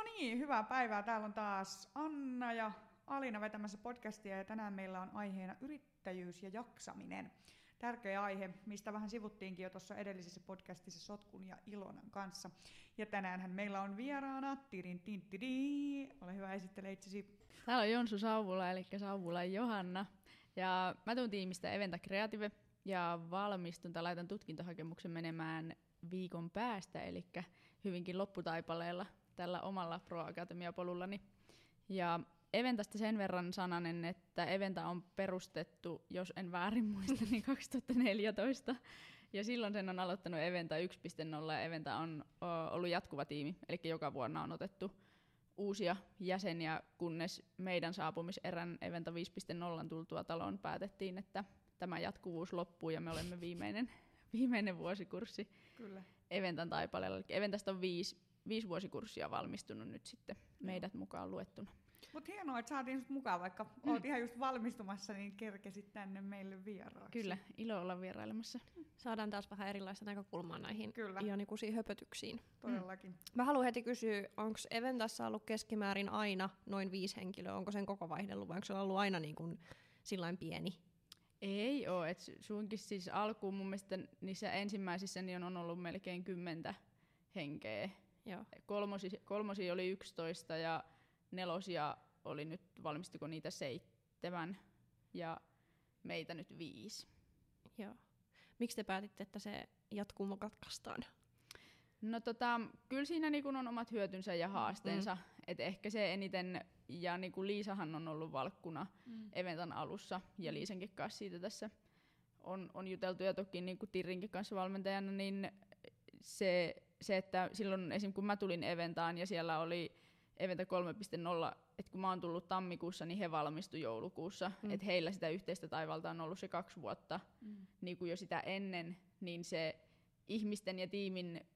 No niin, hyvää päivää. Täällä on taas Anna ja Alina vetämässä podcastia ja tänään meillä on aiheena yrittäjyys ja jaksaminen. Tärkeä aihe, mistä vähän sivuttiinkin jo tuossa edellisessä podcastissa Sotkun ja Ilonan kanssa. Ja tänäänhän meillä on vieraana Tirin Tinttidi. Ole hyvä, esittele itsesi. Täällä on Jonsu Sauvula, eli Sauvula Johanna. Ja mä tuun tiimistä Eventa Creative ja valmistun tai laitan tutkintohakemuksen menemään viikon päästä, eli hyvinkin lopputaipaleella tällä omalla Pro Akatemia-polullani. Ja Eventasta sen verran sananen, että Eventa on perustettu, jos en väärin muista, niin 2014. Ja silloin sen on aloittanut Eventa 1.0 ja Eventa on ollut jatkuva tiimi, eli joka vuonna on otettu uusia jäseniä, kunnes meidän saapumiserän Eventa 5.0 tultua taloon päätettiin, että tämä jatkuvuus loppuu ja me olemme viimeinen, viimeinen vuosikurssi Kyllä. Eventan taipaleella. Eli Eventasta on viisi, viisi vuosikurssia valmistunut nyt sitten meidät mukaan luettuna. Mutta hienoa, että saatiin sinut mukaan, vaikka mm. olet ihan just valmistumassa, niin kerkesit tänne meille vieraaksi. Kyllä, ilo olla vierailemassa. Saadaan taas vähän erilaista näkökulmaa näihin Kyllä. ionikuisiin höpötyksiin. Todellakin. Mm. Mä haluan heti kysyä, onko Eventassa ollut keskimäärin aina noin viisi henkilöä? Onko sen koko vaihdellut vai onko se ollut aina niin kuin sillain pieni? Ei ole. Et sunkin siis alkuun mun mielestä niissä ensimmäisissä niin on ollut melkein kymmentä henkeä. Joo. Kolmosi, kolmosi oli 11 ja nelosia oli nyt, valmistuko niitä seitsemän ja meitä nyt viisi. Joo. Miksi te päätitte, että se jatkumo katkaistaan? No tota, kyllä siinä niin on omat hyötynsä ja haasteensa. Mm. Et ehkä se eniten, ja niin Liisahan on ollut valkkuna mm. Eventan alussa, ja Liisankin kanssa siitä tässä on, on juteltu, ja toki niin kuin Tirrinkin kanssa valmentajana, niin se, se, että silloin esim. kun mä tulin Eventaan, ja siellä oli Eventa 3.0, että kun mä oon tullut tammikuussa, niin he valmistu joulukuussa. Mm. Että heillä sitä yhteistä taivalta on ollut se kaksi vuotta mm. niin kuin jo sitä ennen, niin se ihmisten ja tiimin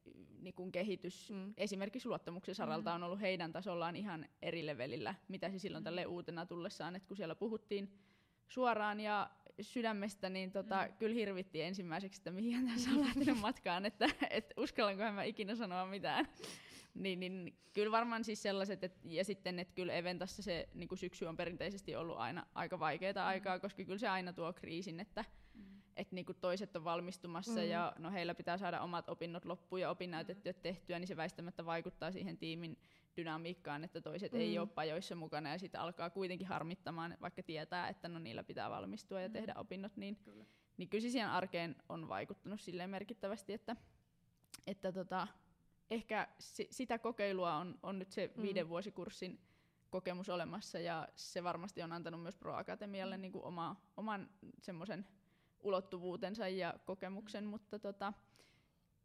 niin kuin kehitys mm. esimerkiksi luottamuksen saralta mm. on ollut heidän tasollaan ihan eri levelillä, mitä se silloin mm. tälle uutena tullessaan, että kun siellä puhuttiin suoraan ja sydämestä, niin tota, mm. kyllä hirvitti ensimmäiseksi, että mihin tässä on lähtenyt matkaan, että, että uskallankohan mä ikinä sanoa mitään. niin, niin, kyllä varmaan siis sellaiset, että, ja sitten, että kyllä Eventassa se niin syksy on perinteisesti ollut aina aika vaikeaa mm. aikaa, koska kyllä se aina tuo kriisin, että, mm. Että niin kuin toiset on valmistumassa mm. ja no heillä pitää saada omat opinnot loppuun ja opinnäytetyöt tehtyä, niin se väistämättä vaikuttaa siihen tiimin dynamiikkaan, että toiset mm. ei ole pajoissa mukana ja sitten alkaa kuitenkin harmittamaan, vaikka tietää, että no niillä pitää valmistua ja mm. tehdä opinnot, niin kyllä. niin kyllä siihen arkeen on vaikuttanut silleen merkittävästi, että, että tota, ehkä si- sitä kokeilua on, on nyt se mm. viiden vuosikurssin kokemus olemassa ja se varmasti on antanut myös Pro Akatemialle mm. niin kuin oma, oman semmoisen ulottuvuutensa ja kokemuksen, mutta tota,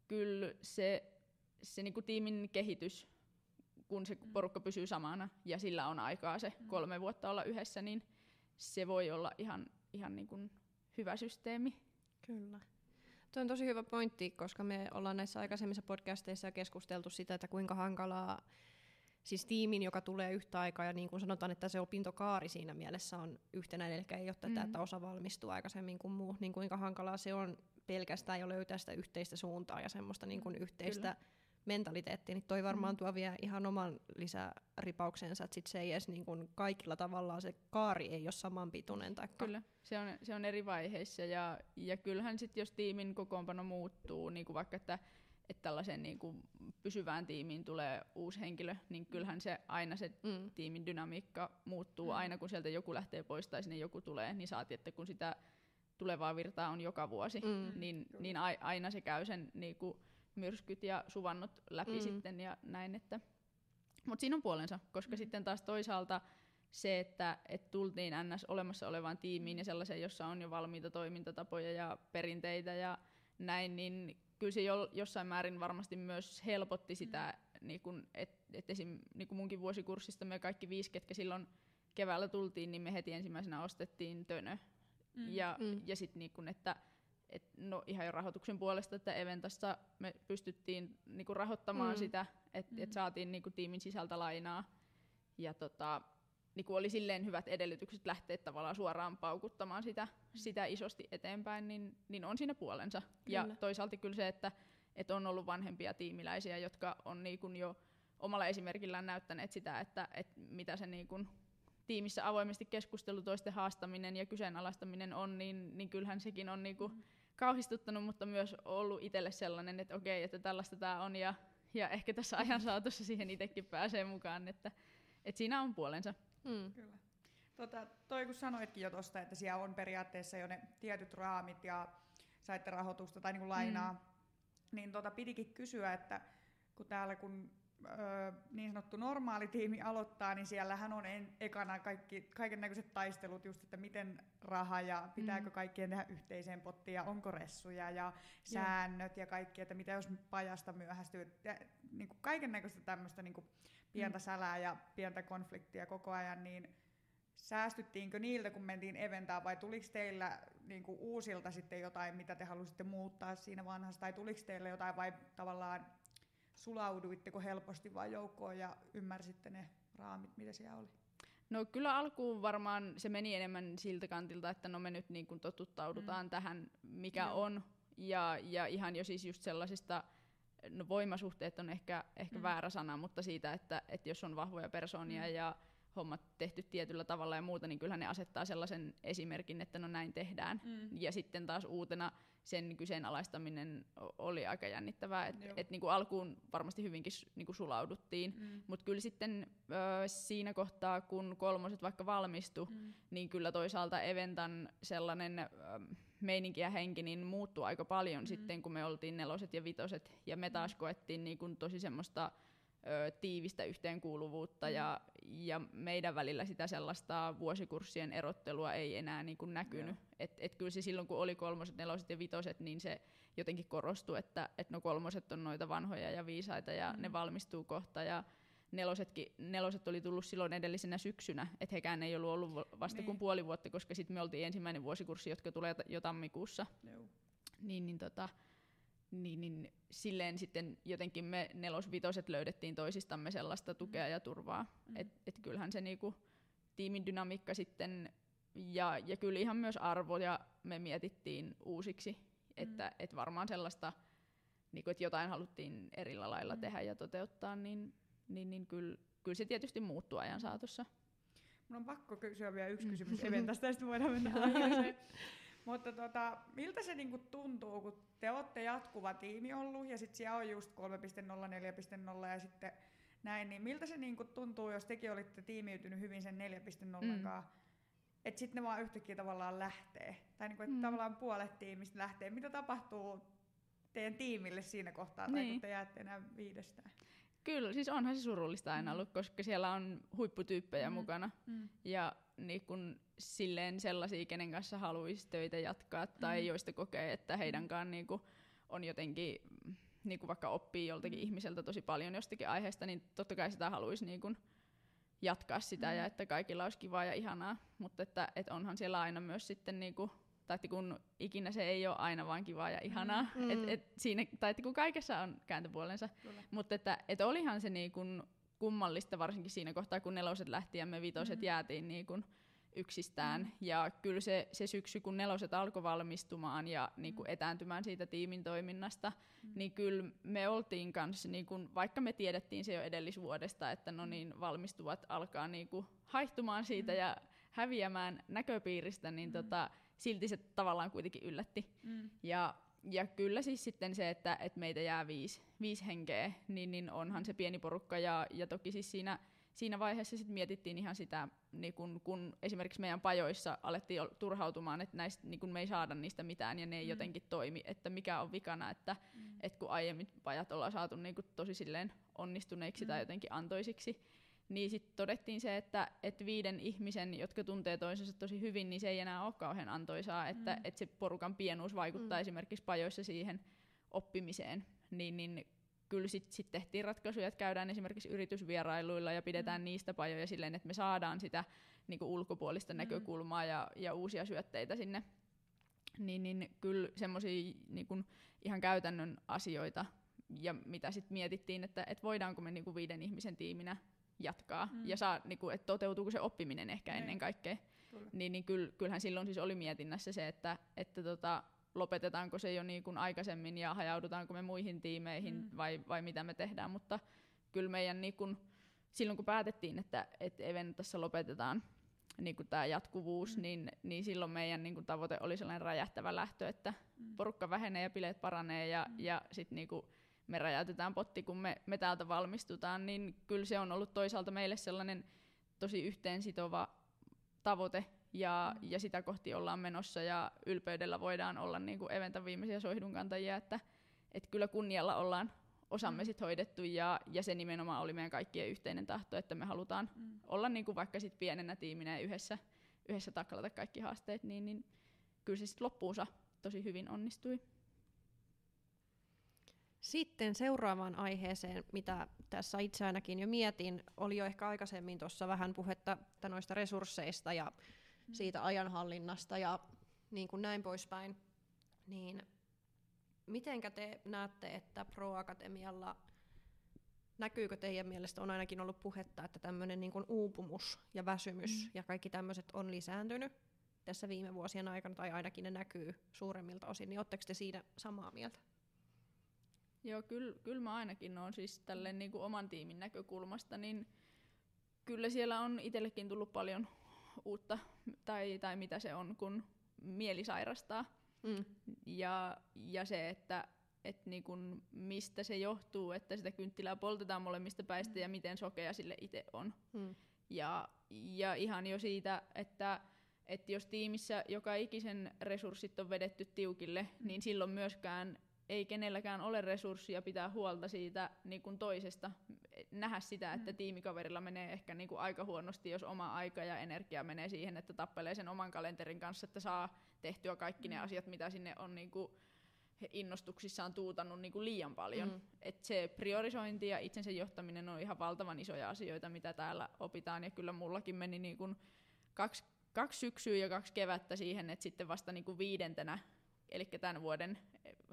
kyllä se, se niin kuin tiimin kehitys, kun se mm. porukka pysyy samana ja sillä on aikaa se mm. kolme vuotta olla yhdessä, niin se voi olla ihan, ihan niin kuin hyvä systeemi. Kyllä. Tuo on tosi hyvä pointti, koska me ollaan näissä aikaisemmissa podcasteissa keskusteltu sitä, että kuinka hankalaa siis tiimin, joka tulee yhtä aikaa, ja niin kuin sanotaan, että se opintokaari siinä mielessä on yhtenäinen, eli ei ole tätä, mm-hmm. että osa valmistuu aikaisemmin kuin muu, niin kuinka hankalaa se on pelkästään jo löytää sitä yhteistä suuntaa ja semmoista niin kuin yhteistä Kyllä mentaliteetti, niin toi varmaan mm. tuo vielä ihan oman lisäripauksensa, että sit se ei edes niin kuin kaikilla tavallaan se kaari ei ole samanpituinen. Taikka. Kyllä, se on, se on eri vaiheissa ja, ja kyllähän sitten jos tiimin kokoonpano muuttuu, niin kuin vaikka että että tällaisen niin kuin pysyvään tiimiin tulee uusi henkilö, niin kyllähän se aina se mm. tiimin dynamiikka muuttuu. Mm. Aina kun sieltä joku lähtee pois tai sinne joku tulee, niin saati, että kun sitä tulevaa virtaa on joka vuosi, mm. niin, niin aina se käy sen niin kuin myrskyt ja suvannot läpi mm. sitten ja näin. Että. Mutta siinä on puolensa, koska mm. sitten taas toisaalta se, että et tultiin NS olemassa olevaan tiimiin ja sellaiseen, jossa on jo valmiita toimintatapoja ja perinteitä ja näin, niin kyllä se jo, jossain määrin varmasti myös helpotti sitä, mm. niin kun, et, et esim. Niin kun munkin vuosikurssista me kaikki viisi, ketkä silloin keväällä tultiin, niin me heti ensimmäisenä ostettiin tönö. Mm. Ja, mm. ja sitten niin kun, että et no ihan jo rahoituksen puolesta, että Eventassa me pystyttiin niinku rahoittamaan mm. sitä, että mm. et saatiin niinku tiimin sisältä lainaa. Ja tota, niinku oli silleen hyvät edellytykset lähteä tavallaan suoraan paukuttamaan sitä, sitä isosti eteenpäin, niin, niin on siinä puolensa. Kyllä. Ja toisaalta kyllä se, että, että on ollut vanhempia tiimiläisiä, jotka on niinku jo omalla esimerkillään näyttäneet sitä, että, että mitä se niin kun tiimissä avoimesti keskustelu, toisten haastaminen ja kyseenalaistaminen on, niin, niin kyllähän sekin on niin kuin mm. kauhistuttanut, mutta myös ollut itselle sellainen, että okei, että tällaista tämä on ja, ja ehkä tässä ajan saatossa siihen itsekin pääsee mukaan, että, että siinä on puolensa. Mm. Kyllä. Tota, toi kun sanoitkin jo tuosta, että siellä on periaatteessa jo ne tietyt raamit ja saitte rahoitusta tai niin kuin lainaa, mm. niin tota, pitikin kysyä, että kun täällä kun ö, niin sanottu normaali tiimi aloittaa, niin siellähän on en, ekana kaikki, kaiken näköiset taistelut just, että miten raha ja pitääkö mm. kaikkien tehdä yhteiseen pottiin ja onko ressuja ja säännöt ja kaikki, että mitä jos pajasta myöhästyy. Ja, niin kuin kaiken näköistä tämmöistä niin pientä mm. sälää ja pientä konfliktia koko ajan, niin säästyttiinkö niiltä, kun mentiin eventaan, vai tuliko teillä niin kuin uusilta sitten jotain, mitä te halusitte muuttaa siinä vanhassa, tai tuliko teille jotain, vai tavallaan sulauduitteko helposti vaan joukkoon ja ymmärsitte ne raamit, mitä siellä oli? No kyllä alkuun varmaan se meni enemmän siltä kantilta, että no me nyt niin kuin totuttaudutaan mm. tähän, mikä Joo. on. Ja, ja ihan jo siis just sellaisista, no voimasuhteet on ehkä, ehkä mm. väärä sana, mutta siitä, että, että jos on vahvoja persoonia mm. ja hommat tehty tietyllä tavalla ja muuta, niin kyllähän ne asettaa sellaisen esimerkin, että no näin tehdään. Mm. Ja sitten taas uutena sen kyseenalaistaminen oli aika jännittävää. Et, et niinku alkuun varmasti hyvinkin niinku sulauduttiin, mm. mutta kyllä sitten ö, siinä kohtaa, kun kolmoset vaikka valmistu, mm. niin kyllä toisaalta Eventan sellainen ö, meininki ja henki niin muuttui aika paljon mm. sitten, kun me oltiin neloset ja vitoset, ja me taas mm. koettiin niinku tosi semmoista ö, tiivistä yhteenkuuluvuutta mm. ja, ja meidän välillä sitä sellaista vuosikurssien erottelua ei enää niin kuin näkynyt. Et, et kyllä se silloin, kun oli kolmoset, neloset ja vitoset, niin se jotenkin korostui, että et no kolmoset on noita vanhoja ja viisaita ja mm. ne valmistuu kohta ja nelosetkin, neloset oli tullut silloin edellisenä syksynä, että hekään ei ollut ollut vasta niin. kuin puoli vuotta, koska sitten me oltiin ensimmäinen vuosikurssi, jotka tulee jo tammikuussa. Joo. Niin, niin tota, niin, niin silleen sitten jotenkin me nelosvitoset löydettiin toisistamme sellaista tukea ja turvaa. Mm. Että et kyllähän se niinku, tiimin dynamiikka sitten, ja, ja kyllä ihan myös arvoja me mietittiin uusiksi. Että mm. et varmaan sellaista, niinku, että jotain haluttiin eri lailla mm. tehdä ja toteuttaa, niin, niin, niin kyllä, kyllä se tietysti muuttuu ajan saatossa. Mun on pakko kysyä vielä yksi kysymys Eventasta, ja sitten voidaan mennä. Mutta tota, miltä se niinku tuntuu, kun te olette jatkuva tiimi ollut ja sitten siellä on just 3.0, 4.0 ja sitten näin, niin miltä se niinku tuntuu, jos tekin olitte tiimiytynyt hyvin sen 4.0 mm. että sitten ne vaan yhtäkkiä tavallaan lähtee, tai niinku, että mm. tavallaan puolet tiimistä lähtee. Mitä tapahtuu teidän tiimille siinä kohtaa, tai niin. kun te jäätte enää viidestään? Kyllä, siis onhan se surullista aina mm. ollut, koska siellä on huipputyyppejä mm. mukana. Mm. Ja niin kun silleen sellaisia, kenen kanssa haluaisi töitä jatkaa tai mm. joista kokee, että heidänkaan mm. niin on jotenkin, niin vaikka oppii joltakin mm. ihmiseltä tosi paljon jostakin aiheesta, niin totta kai sitä haluaisi niin jatkaa sitä mm. ja että kaikilla olisi kivaa ja ihanaa, mutta että, että onhan siellä aina myös sitten niin kuin, tai että kun ikinä se ei ole aina vain kivaa ja ihanaa, mm. et, et siinä, tai että kun kaikessa on kääntöpuolensa, mutta että et olihan se niin kuin kummallista varsinkin siinä kohtaa, kun neloset lähti ja me vitoset mm. jäätiin niin kuin yksistään. Mm. Ja kyllä se, se syksy, kun neloset alkoi valmistumaan ja niin kuin mm. etääntymään siitä tiimin toiminnasta, mm. niin kyllä me oltiin kanssa, niin kuin, vaikka me tiedettiin se jo edellisvuodesta, että no mm. niin, valmistuvat alkaa niin haihtumaan siitä mm. ja häviämään näköpiiristä, niin mm. tota, silti se tavallaan kuitenkin yllätti. Mm. Ja ja kyllä siis sitten se, että, että meitä jää viisi, viisi henkeä, niin, niin onhan se pieni porukka. Ja, ja toki siis siinä, siinä vaiheessa sit mietittiin ihan sitä, niin kun, kun esimerkiksi meidän pajoissa alettiin turhautumaan, että näistä, niin kun me ei saada niistä mitään ja ne ei mm. jotenkin toimi, että mikä on vikana, että, mm. että kun aiemmin pajat ollaan saatu niin tosi silleen onnistuneiksi mm. tai jotenkin antoisiksi, niin sitten todettiin se, että, että viiden ihmisen, jotka tuntee toisensa tosi hyvin, niin se ei enää ole kauhean antoisaa, että, mm. että se porukan pienuus vaikuttaa mm. esimerkiksi pajoissa siihen oppimiseen, niin, niin kyllä sitten sit tehtiin ratkaisuja, että käydään esimerkiksi yritysvierailuilla ja pidetään mm. niistä pajoja silleen, että me saadaan sitä niin ulkopuolista mm. näkökulmaa ja, ja uusia syötteitä sinne. Niin, niin kyllä semmoisia niin ihan käytännön asioita, ja mitä sitten mietittiin, että, että voidaanko me niin viiden ihmisen tiiminä jatkaa mm. ja saa, niin kuin, että toteutuuko se oppiminen ehkä Nein. ennen kaikkea. Niin, niin kyll, kyllähän silloin siis oli mietinnässä se, että, että tota, lopetetaanko se jo niin kuin aikaisemmin ja hajaudutaanko me muihin tiimeihin mm. vai, vai mitä me tehdään, mutta kyllä meidän niin kun, silloin kun päätettiin, että, että Eventassa lopetetaan niin tämä jatkuvuus, mm. niin, niin silloin meidän niin kun, tavoite oli sellainen räjähtävä lähtö, että mm. porukka vähenee ja bileet paranee ja, mm. ja sitten niin me räjäytetään potti, kun me, me täältä valmistutaan, niin kyllä se on ollut toisaalta meille sellainen tosi yhteensitova tavoite, ja, mm. ja sitä kohti ollaan menossa, ja ylpeydellä voidaan olla niin kuin Eventan viimeisiä soihdunkantajia, että et kyllä kunnialla ollaan osamme mm. sit hoidettu, ja, ja se nimenomaan oli meidän kaikkien yhteinen tahto, että me halutaan mm. olla niin kuin vaikka sit pienenä tiiminä ja yhdessä, yhdessä taklata kaikki haasteet, niin, niin kyllä se sitten loppuunsa tosi hyvin onnistui. Sitten seuraavaan aiheeseen, mitä tässä itse ainakin jo mietin, oli jo ehkä aikaisemmin tuossa vähän puhetta noista resursseista ja mm. siitä ajanhallinnasta ja niin kuin näin poispäin. Niin mitenkä te näette, että Pro Akatemialla näkyykö teidän mielestä, on ainakin ollut puhetta, että tämmöinen niin uupumus ja väsymys mm. ja kaikki tämmöiset on lisääntynyt tässä viime vuosien aikana, tai ainakin ne näkyy suuremmilta osin, niin oletteko te siinä samaa mieltä? Joo, kyllä, kyllä mä ainakin olen siis tälleen niin kuin oman tiimin näkökulmasta, niin kyllä siellä on itsellekin tullut paljon uutta, tai, tai mitä se on, kun mieli sairastaa. Mm. Ja, ja se, että et niin kun mistä se johtuu, että sitä kynttilää poltetaan molemmista päistä mm. ja miten sokea sille itse on. Mm. Ja, ja ihan jo siitä, että että jos tiimissä joka ikisen resurssit on vedetty tiukille, mm. niin silloin myöskään ei kenelläkään ole resurssia pitää huolta siitä niin kuin toisesta, nähdä sitä, että mm. tiimikaverilla menee ehkä niin kuin aika huonosti, jos oma aika ja energia menee siihen, että tappelee sen oman kalenterin kanssa, että saa tehtyä kaikki mm. ne asiat, mitä sinne on niin kuin innostuksissaan tuutannut niin kuin liian paljon. Mm. Et se priorisointi ja itsensä johtaminen on ihan valtavan isoja asioita, mitä täällä opitaan, ja kyllä mullakin meni niin kuin kaksi, kaksi syksyä ja kaksi kevättä siihen, että sitten vasta niin kuin viidentenä, eli tämän vuoden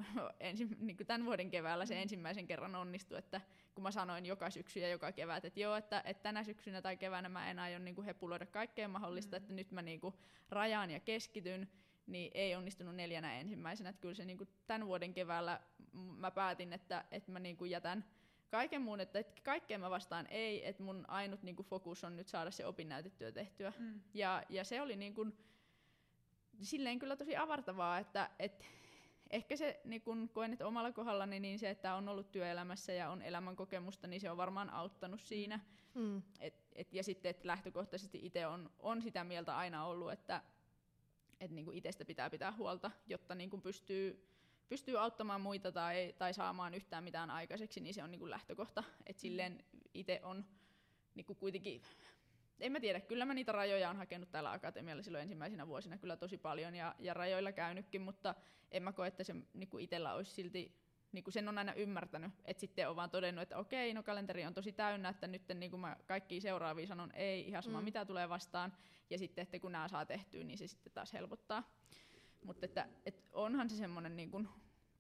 ensi, niin kuin tämän vuoden keväällä se mm. ensimmäisen kerran onnistui, että kun mä sanoin joka syksy ja joka kevät, että joo, että, että tänä syksynä tai keväänä mä en aio niin kuin hepuloida kaikkea mahdollista, mm. että nyt mä niin kuin rajaan ja keskityn, niin ei onnistunut neljänä ensimmäisenä. Että kyllä se niin kuin tämän vuoden keväällä mä päätin, että, että mä niin kuin jätän kaiken muun, että, että kaikkeen mä vastaan ei, että mun ainut niin kuin fokus on nyt saada se opinnäytetyö tehtyä. Mm. Ja, ja se oli niin kuin, silleen kyllä tosi avartavaa, että, että ehkä se, niin kun koen, että omalla kohdallani, niin se, että on ollut työelämässä ja on elämän kokemusta, niin se on varmaan auttanut siinä. Mm. Et, et, ja sitten, että lähtökohtaisesti itse on, on sitä mieltä aina ollut, että et niin itsestä pitää pitää huolta, jotta niin pystyy, pystyy auttamaan muita tai, tai saamaan yhtään mitään aikaiseksi, niin se on niin lähtökohta. Että silleen itse on niin kuitenkin en mä tiedä, kyllä mä niitä rajoja on hakenut täällä akatemialla silloin ensimmäisenä vuosina kyllä tosi paljon ja, ja rajoilla käynytkin, mutta en mä koe, että se niin itsellä olisi silti, niin kuin sen on aina ymmärtänyt, että sitten on vaan todennut, että okei, no kalenteri on tosi täynnä, että nyt niin kuin mä kaikki seuraavia sanon ei, ihan sama mm. mitä tulee vastaan, ja sitten että kun nämä saa tehtyä, niin se sitten taas helpottaa. Mutta että, että onhan se semmoinen niin kuin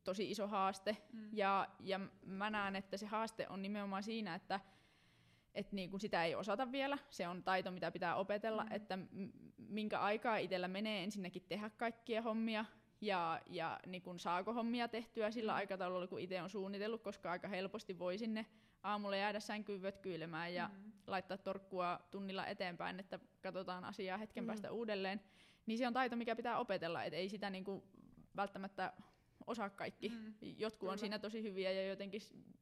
tosi iso haaste, mm. ja, ja mä näen, että se haaste on nimenomaan siinä, että että niin kuin sitä ei osata vielä. Se on taito, mitä pitää opetella, mm. että minkä aikaa itsellä menee ensinnäkin tehdä kaikkia hommia ja, ja niin kuin saako hommia tehtyä sillä mm. aikataululla, kun itse on suunnitellut, koska aika helposti voi sinne aamulla jäädä sänkyyn vötkyilemään ja mm. laittaa torkkua tunnilla eteenpäin, että katsotaan asiaa hetken mm. päästä uudelleen. Niin se on taito, mikä pitää opetella, että ei sitä niin kuin välttämättä osaa kaikki. Mm. Jotkut Kyllä. on siinä tosi hyviä ja jotenkin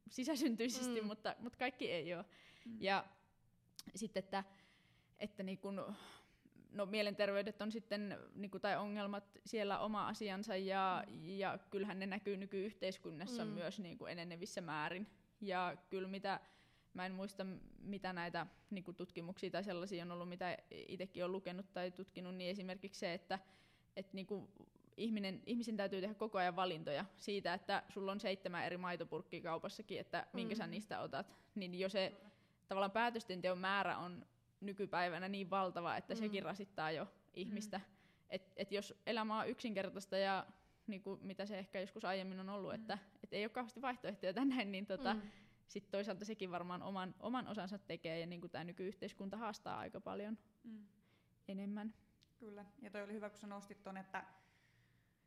sisäsyntyisesti, mm. mutta, mutta kaikki ei ole. Mm. Ja sitten, että, että niin kun, no, mielenterveydet on sitten, niin kun, tai ongelmat siellä oma asiansa, ja, mm. ja kyllähän ne näkyy nykyyhteiskunnassa mm. myös niin kuin enenevissä määrin. Ja kyllä mitä, mä en muista mitä näitä niin kuin tutkimuksia tai sellaisia on ollut, mitä itsekin on lukenut tai tutkinut, niin esimerkiksi se, että et niin kuin ihminen, ihmisen täytyy tehdä koko ajan valintoja siitä, että sulla on seitsemän eri maitopurkkia kaupassakin, että minkä mm. sä niistä otat, niin jo se tavallaan päätösten teon määrä on nykypäivänä niin valtava, että mm. sekin rasittaa jo ihmistä. Mm. Et, et jos elämä on yksinkertaista ja niin kuin mitä se ehkä joskus aiemmin on ollut, mm. että et ei ole kauheasti vaihtoehtoja tänne, niin tota, mm. sitten toisaalta sekin varmaan oman, oman osansa tekee ja niin tämä nykyyhteiskunta haastaa aika paljon mm. enemmän. Kyllä, ja toi oli hyvä, kun sä nostit ton, että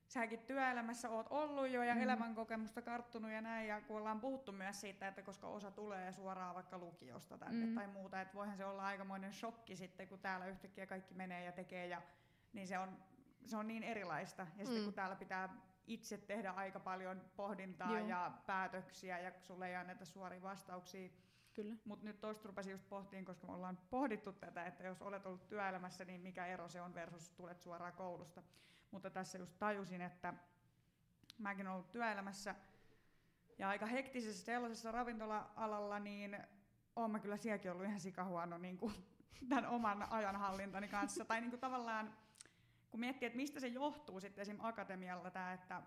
säkin työelämässä oot ollut jo ja Mm. elämänkokemusta karttunut ja näin, ja kun ollaan puhuttu myös siitä, että koska osa tulee suoraan vaikka lukiosta tänne Mm. tai muuta, että voihan se olla aikamoinen shokki sitten, kun täällä yhtäkkiä kaikki menee ja tekee, ja niin se on, se on niin erilaista. Ja sitten Mm. kun täällä pitää itse tehdä aika paljon pohdintaa Joo. ja päätöksiä, ja sulle ei anneta suoria vastauksia, Kyllä. mutta nyt tuosta rupesin just pohtiin, koska me ollaan pohdittu tätä, että jos olet ollut työelämässä, niin mikä ero se on versus tulet suoraan koulusta. Mutta tässä just tajusin, että mäkin olen ollut työelämässä ja aika hektisessä sellaisessa ravintola-alalla, niin oon mä kyllä sielläkin ollut ihan sikahuono niin kuin tämän oman ajanhallintani kanssa. Tai niin kuin tavallaan, kun miettii, että mistä se johtuu sitten esim. akatemialla tämä, että äh,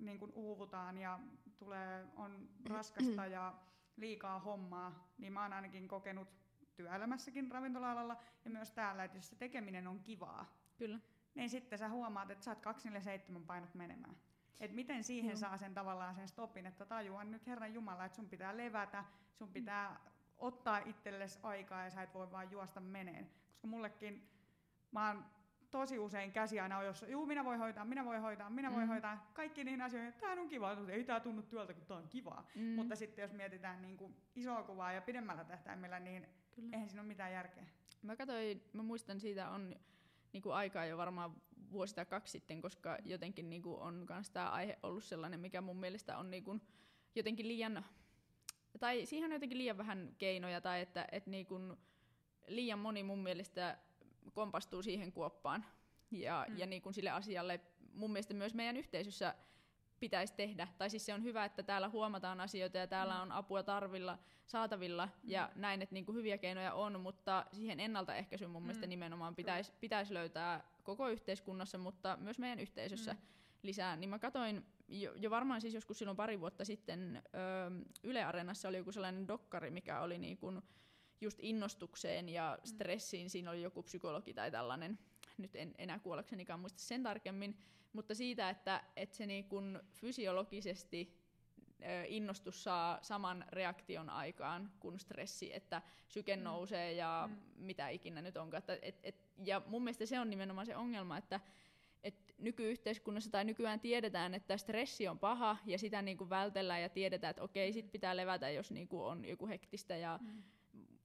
niin kuin uuvutaan ja tulee, on raskasta ja liikaa hommaa, niin mä oon ainakin kokenut työelämässäkin ravintola-alalla ja myös täällä, että jos se tekeminen on kivaa, Kyllä. Niin sitten sä huomaat, että saat 247 painot menemään. Et miten siihen Joo. saa sen tavallaan sen stopin, että tajuan nyt Herran Jumala, että sun pitää levätä, sun pitää ottaa itsellesi aikaa ja sä et voi vaan juosta meneen. Koska mullekin, mä oon tosi usein käsi aina ojossa, juu minä voin hoitaa, minä voin hoitaa, minä voin Mm. hoitaa, kaikki niihin asioihin, että tää on kivaa, ei tää tunnu työltä, kun tää on kivaa. Mm. Mutta sitten jos mietitään niin kuin isoa kuvaa ja pidemmällä tähtäimellä, niin Kyllä. eihän siinä ole mitään järkeä. Mä katsoin, mä muistan siitä on niinku aikaa jo varmaan vuosi tai kaksi sitten, koska jotenkin niinku on myös tämä aihe ollut sellainen, mikä mun mielestä on niinku jotenkin liian, tai siihen on jotenkin liian vähän keinoja, tai että et niinku liian moni mun mielestä kompastuu siihen kuoppaan ja, Mm. ja niinku sille asialle mun mielestä myös meidän yhteisössä pitäisi tehdä. Tai siis se on hyvä, että täällä huomataan asioita ja täällä Mm. on apua tarvilla, saatavilla ja näin, että niinku hyviä keinoja on, mutta siihen ennaltaehkäisyyn mun mielestä Mm. nimenomaan pitäisi pitäis löytää koko yhteiskunnassa, mutta myös meidän yhteisössä Mm. lisää. Niin mä katoin jo, jo varmaan siis joskus silloin pari vuotta sitten ö, Yle Areenassa oli joku sellainen dokkari, mikä oli niinku just innostukseen ja stressiin, siinä oli joku psykologi tai tällainen, nyt en enää kuollaksenikaan muista sen tarkemmin, mutta siitä, että, että se niin kun fysiologisesti innostus saa saman reaktion aikaan kuin stressi, että syke Mm. nousee ja Mm. mitä ikinä nyt onkaan. Että, et, et, ja mun mielestä se on nimenomaan se ongelma, että et nykyyhteiskunnassa tai nykyään tiedetään, että stressi on paha ja sitä niin kuin vältellään ja tiedetään, että okei, sit pitää levätä, jos niin kuin on joku hektistä ja Mm.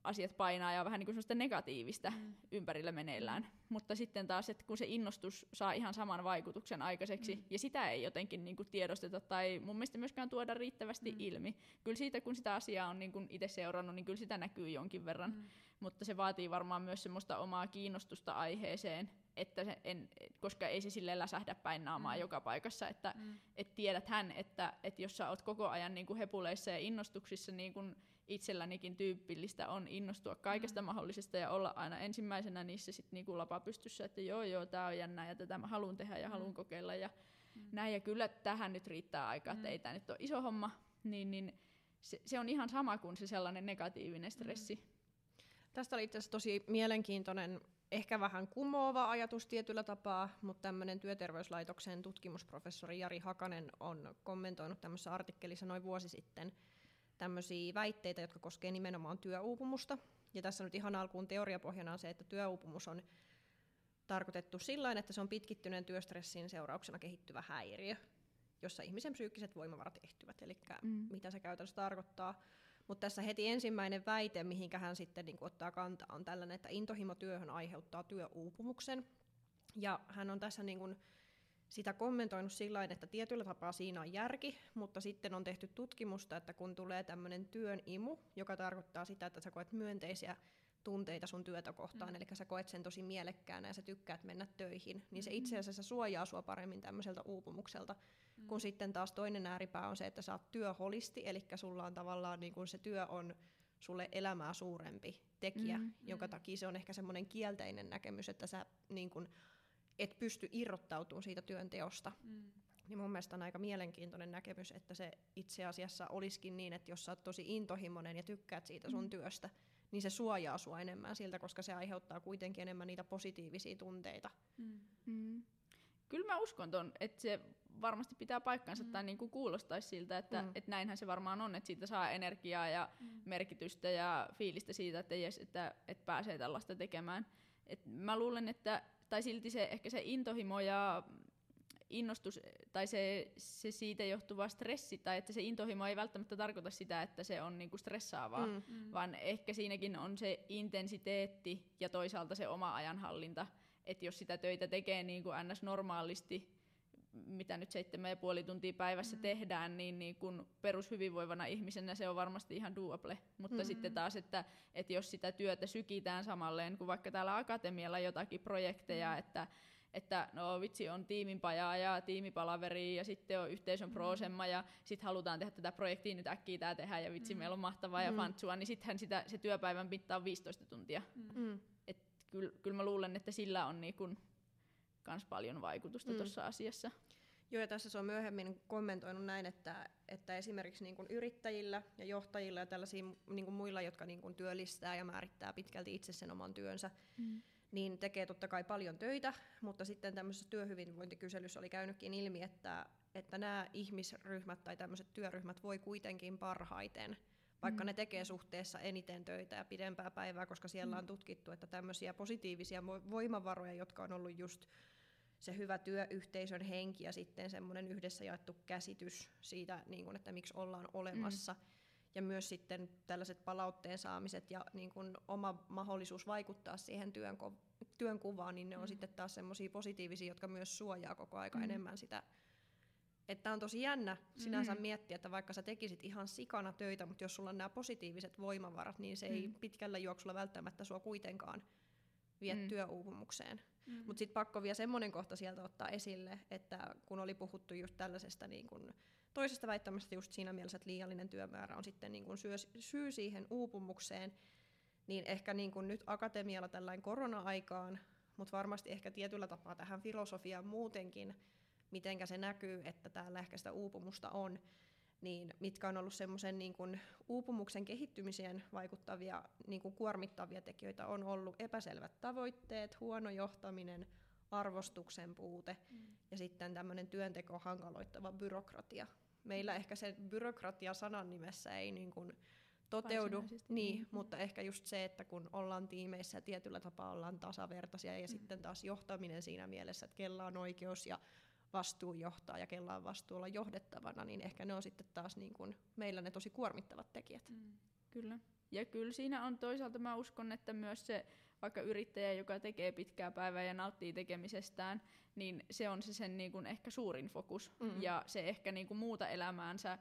Asiat painaa ja vähän niin kuin sellaista negatiivista Mm. ympärillä meneillään. Mutta sitten taas, että kun se innostus saa ihan saman vaikutuksen aikaiseksi, Mm. ja sitä ei jotenkin niin kuin tiedosteta tai mun mielestä myöskään tuoda riittävästi Mm. ilmi. Kyllä siitä, kun sitä asiaa on niin kuin itse seurannut, niin kyllä sitä näkyy jonkin verran. Mm. Mutta se vaatii varmaan myös semmoista omaa kiinnostusta aiheeseen, että se en, koska ei se sille läsähdä päin naamaa Mm. joka paikassa, että Mm. et tiedät hän, että et jos sä oot koko ajan niin kuin hepuleissa ja innostuksissa, niin kuin itsellänikin tyypillistä on innostua kaikesta Mm. mm. mahdollisesta ja olla aina ensimmäisenä niissä sit niin kuin lapapystyssä, että joo joo, tää on jännää ja tätä mä haluan tehdä ja Mm. haluan kokeilla ja Mm. näin. Ja kyllä tähän nyt riittää aikaa, että Mm. ei tämä nyt ole iso homma, niin, niin se, se on ihan sama kuin se sellainen negatiivinen stressi. Tästä oli itse asiassa tosi mielenkiintoinen, ehkä vähän kumoava ajatus tietyllä tapaa, mutta tämmöinen työterveyslaitoksen tutkimusprofessori Jari Hakanen on kommentoinut tämmöisessä artikkelissa noin vuosi sitten tämmöisiä väitteitä, jotka koskee nimenomaan työuupumusta. Ja tässä nyt ihan alkuun teoriapohjana on se, että työuupumus on tarkoitettu sillä että se on pitkittyneen työstressin seurauksena kehittyvä häiriö, jossa ihmisen psyykkiset voimavarat ehtyvät. Eli Mm. mitä se käytännössä tarkoittaa. Mutta tässä heti ensimmäinen väite, mihinkä hän sitten niin ottaa kantaa, on tällainen, että intohimo työhön aiheuttaa työuupumuksen. Ja hän on tässä niin kuin sitä kommentoinut sillä että tietyllä tapaa siinä on järki, mutta sitten on tehty tutkimusta, että kun tulee tämmöinen työn imu, joka tarkoittaa sitä, että sä koet myönteisiä tunteita sun työtä kohtaan, Mm. eli sä koet sen tosi mielekkäänä ja sä tykkäät mennä töihin, niin se Mm. itse asiassa suojaa sua paremmin tämmöiseltä uupumukselta, Mm. kun sitten taas toinen ääripää on se, että sä oot työholisti, eli sulla on tavallaan niin kun se työ on sulle elämää suurempi tekijä, mm. jonka Mm. takia se on ehkä semmoinen kielteinen näkemys, että sä niin kun et pysty irrottautumaan siitä työnteosta. Mm. Niin mun mielestä on aika mielenkiintoinen näkemys, että se itse asiassa olisikin niin, että jos sä oot tosi intohimoinen ja tykkäät siitä sun Mm. työstä, niin se suojaa sua enemmän siltä, koska se aiheuttaa kuitenkin enemmän niitä positiivisia tunteita. Mm. Mm. Kyllä mä uskon ton, että se varmasti pitää paikkansa Mm. tai niinku kuulostaisi siltä, että Mm. et näinhän se varmaan on, että siitä saa energiaa ja Mm. merkitystä ja fiilistä siitä, että, jes, että, että pääsee tällaista tekemään. Et mä luulen, että tai silti se, ehkä se intohimo ja innostus tai se, se siitä johtuva stressi tai että se intohimo ei välttämättä tarkoita sitä, että se on niinku stressaavaa, mm. Mm. vaan ehkä siinäkin on se intensiteetti ja toisaalta se oma ajanhallinta, että jos sitä töitä tekee niin kuin ns. normaalisti, mitä nyt seitsemän ja puoli tuntia päivässä mm. tehdään, niin, niin kun perushyvinvoivana ihmisenä se on varmasti ihan doable. Mutta mm. sitten taas, että, että jos sitä työtä sykitään samalleen kuin vaikka täällä akatemialla jotakin projekteja, mm. että että no vitsi on tiiminpajaa ja tiimipalaveri ja sitten on yhteisön mm. prosemma ja sitten halutaan tehdä tätä projektia nyt äkkiä tää tehdä ja vitsi mm. meillä on mahtavaa mm. ja fantsua, niin sittenhän sitä, se työpäivän mitta on 15 tuntia. Mm. Et kyllä kyl mä luulen, että sillä on niinku kans paljon vaikutusta mm. tuossa asiassa. Joo, ja tässä se on myöhemmin kommentoinut näin, että, että esimerkiksi niin kuin yrittäjillä ja johtajilla ja tällaisilla niin kuin muilla, jotka niin kuin työllistää ja määrittää pitkälti itse sen oman työnsä, mm niin tekee totta kai paljon töitä, mutta sitten tämmöisessä työhyvinvointikyselyssä oli käynytkin ilmi, että, että nämä ihmisryhmät tai tämmöiset työryhmät voi kuitenkin parhaiten, vaikka mm. ne tekee suhteessa eniten töitä ja pidempää päivää, koska siellä mm. on tutkittu, että tämmöisiä positiivisia voimavaroja, jotka on ollut just se hyvä työyhteisön henki ja sitten semmoinen yhdessä jaettu käsitys siitä, niin kun, että miksi ollaan olemassa, mm ja myös sitten tällaiset palautteen saamiset ja niin kuin oma mahdollisuus vaikuttaa siihen työn, työn kuvaan, niin ne on mm. sitten taas semmoisia positiivisia, jotka myös suojaa koko aika mm. enemmän sitä. Että on tosi jännä sinänsä mm. miettiä, että vaikka sä tekisit ihan sikana töitä, mutta jos sulla on nämä positiiviset voimavarat, niin se mm. ei pitkällä juoksulla välttämättä sua kuitenkaan vie mm. työuupumukseen. Mm. Mutta sitten pakko vielä semmoinen kohta sieltä ottaa esille, että kun oli puhuttu just tällaisesta niin kun toisesta väittämästä just siinä mielessä, että liiallinen työmäärä on sitten niin kun syy, syy siihen uupumukseen, niin ehkä niin kun nyt akatemialla tällainen korona-aikaan, mutta varmasti ehkä tietyllä tapaa tähän filosofiaan muutenkin, mitenkä se näkyy, että täällä ehkä sitä uupumusta on, niin mitkä on ollut semmoisen niin kuin uupumuksen kehittymiseen vaikuttavia niin kuin kuormittavia tekijöitä on ollut epäselvät tavoitteet, huono johtaminen, arvostuksen puute mm. ja sitten tämmöinen työnteko hankaloittava byrokratia. Meillä ehkä se byrokratia sanan nimessä ei niin kuin toteudu, niin, mm. mutta ehkä just se, että kun ollaan tiimeissä ja tietyllä tapaa ollaan tasavertaisia ja mm. sitten taas johtaminen siinä mielessä, että kella on oikeus ja vastuu johtaa ja kella on vastuulla johdettavana, niin ehkä ne on sitten taas niin kuin meillä ne tosi kuormittavat tekijät. Mm. Kyllä. Ja kyllä siinä on toisaalta, mä uskon, että myös se vaikka yrittäjä, joka tekee pitkää päivää ja nauttii tekemisestään, niin se on se sen niin kuin ehkä suurin fokus. Mm. Ja se ehkä niin kuin muuta elämäänsä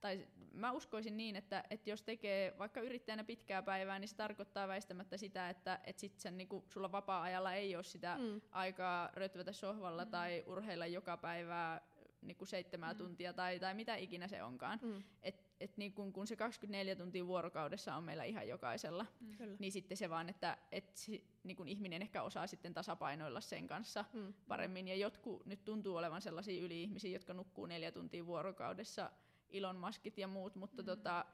tai mä uskoisin niin, että, että jos tekee vaikka yrittäjänä pitkää päivää, niin se tarkoittaa väistämättä sitä, että, että sit sen, niin kuin, sulla vapaa-ajalla ei ole sitä mm. aikaa rötvätä sohvalla mm. tai urheilla joka päivää niin kuin seitsemää mm. tuntia tai, tai mitä ikinä se onkaan. Mm. Et, et niin kun, kun se 24 tuntia vuorokaudessa on meillä ihan jokaisella, mm. niin sitten se vaan, että et niin kun ihminen ehkä osaa sitten tasapainoilla sen kanssa mm. paremmin. Ja jotkut nyt tuntuu olevan sellaisia yli-ihmisiä, jotka nukkuu neljä tuntia vuorokaudessa – Elon Muskit ja muut, mutta mm. tota,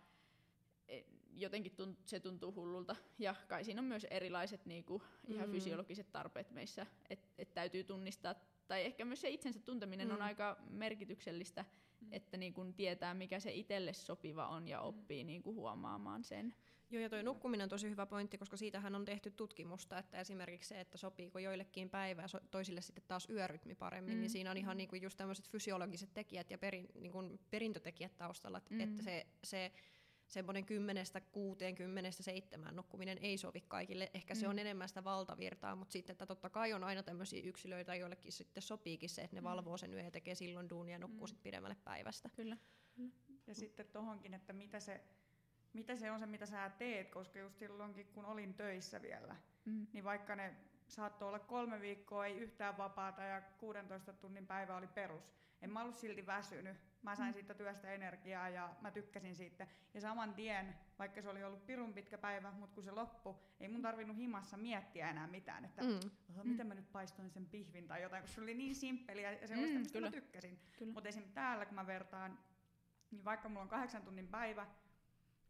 e, jotenkin tunt, se tuntuu hullulta. Ja kai siinä on myös erilaiset niinku, ihan mm. fysiologiset tarpeet meissä, että et täytyy tunnistaa, tai ehkä myös se itsensä tunteminen mm. on aika merkityksellistä, mm. että niinku tietää, mikä se itselle sopiva on ja oppii niinku huomaamaan sen. Joo, ja tuo nukkuminen on tosi hyvä pointti, koska siitähän on tehty tutkimusta, että esimerkiksi se, että sopiiko joillekin päivää, toisille sitten taas yörytmi paremmin, niin mm. niin siinä on ihan niinku just tämmöiset fysiologiset tekijät ja perin, niinku perintötekijät taustalla, että, mm. että se, se semmoinen kymmenestä kuuteen, kymmenestä seitsemään nukkuminen ei sovi kaikille. Ehkä mm. se on enemmän sitä valtavirtaa, mutta sitten että totta kai on aina tämmöisiä yksilöitä, joillekin sitten sopiikin se, että ne mm. valvoo sen yön ja tekee silloin duunia ja nukkuu mm. sitten pidemmälle päivästä. Kyllä. Kyllä. Ja sitten tohonkin, että mitä se mitä se on se, mitä sä teet, koska just silloinkin, kun olin töissä vielä, mm. niin vaikka ne saattoi olla kolme viikkoa, ei yhtään vapaata ja 16 tunnin päivä oli perus. En mä ollut silti väsynyt. Mä sain mm. siitä työstä energiaa ja mä tykkäsin siitä. Ja saman tien, vaikka se oli ollut pirun pitkä päivä, mutta kun se loppui, ei mun tarvinnut himassa miettiä enää mitään, että mm. miten mä nyt paistoin sen pihvin tai jotain, koska se oli niin simppeliä ja se mm, mistä mä tykkäsin. Mutta esimerkiksi täällä, kun mä vertaan, niin vaikka mulla on kahdeksan tunnin päivä,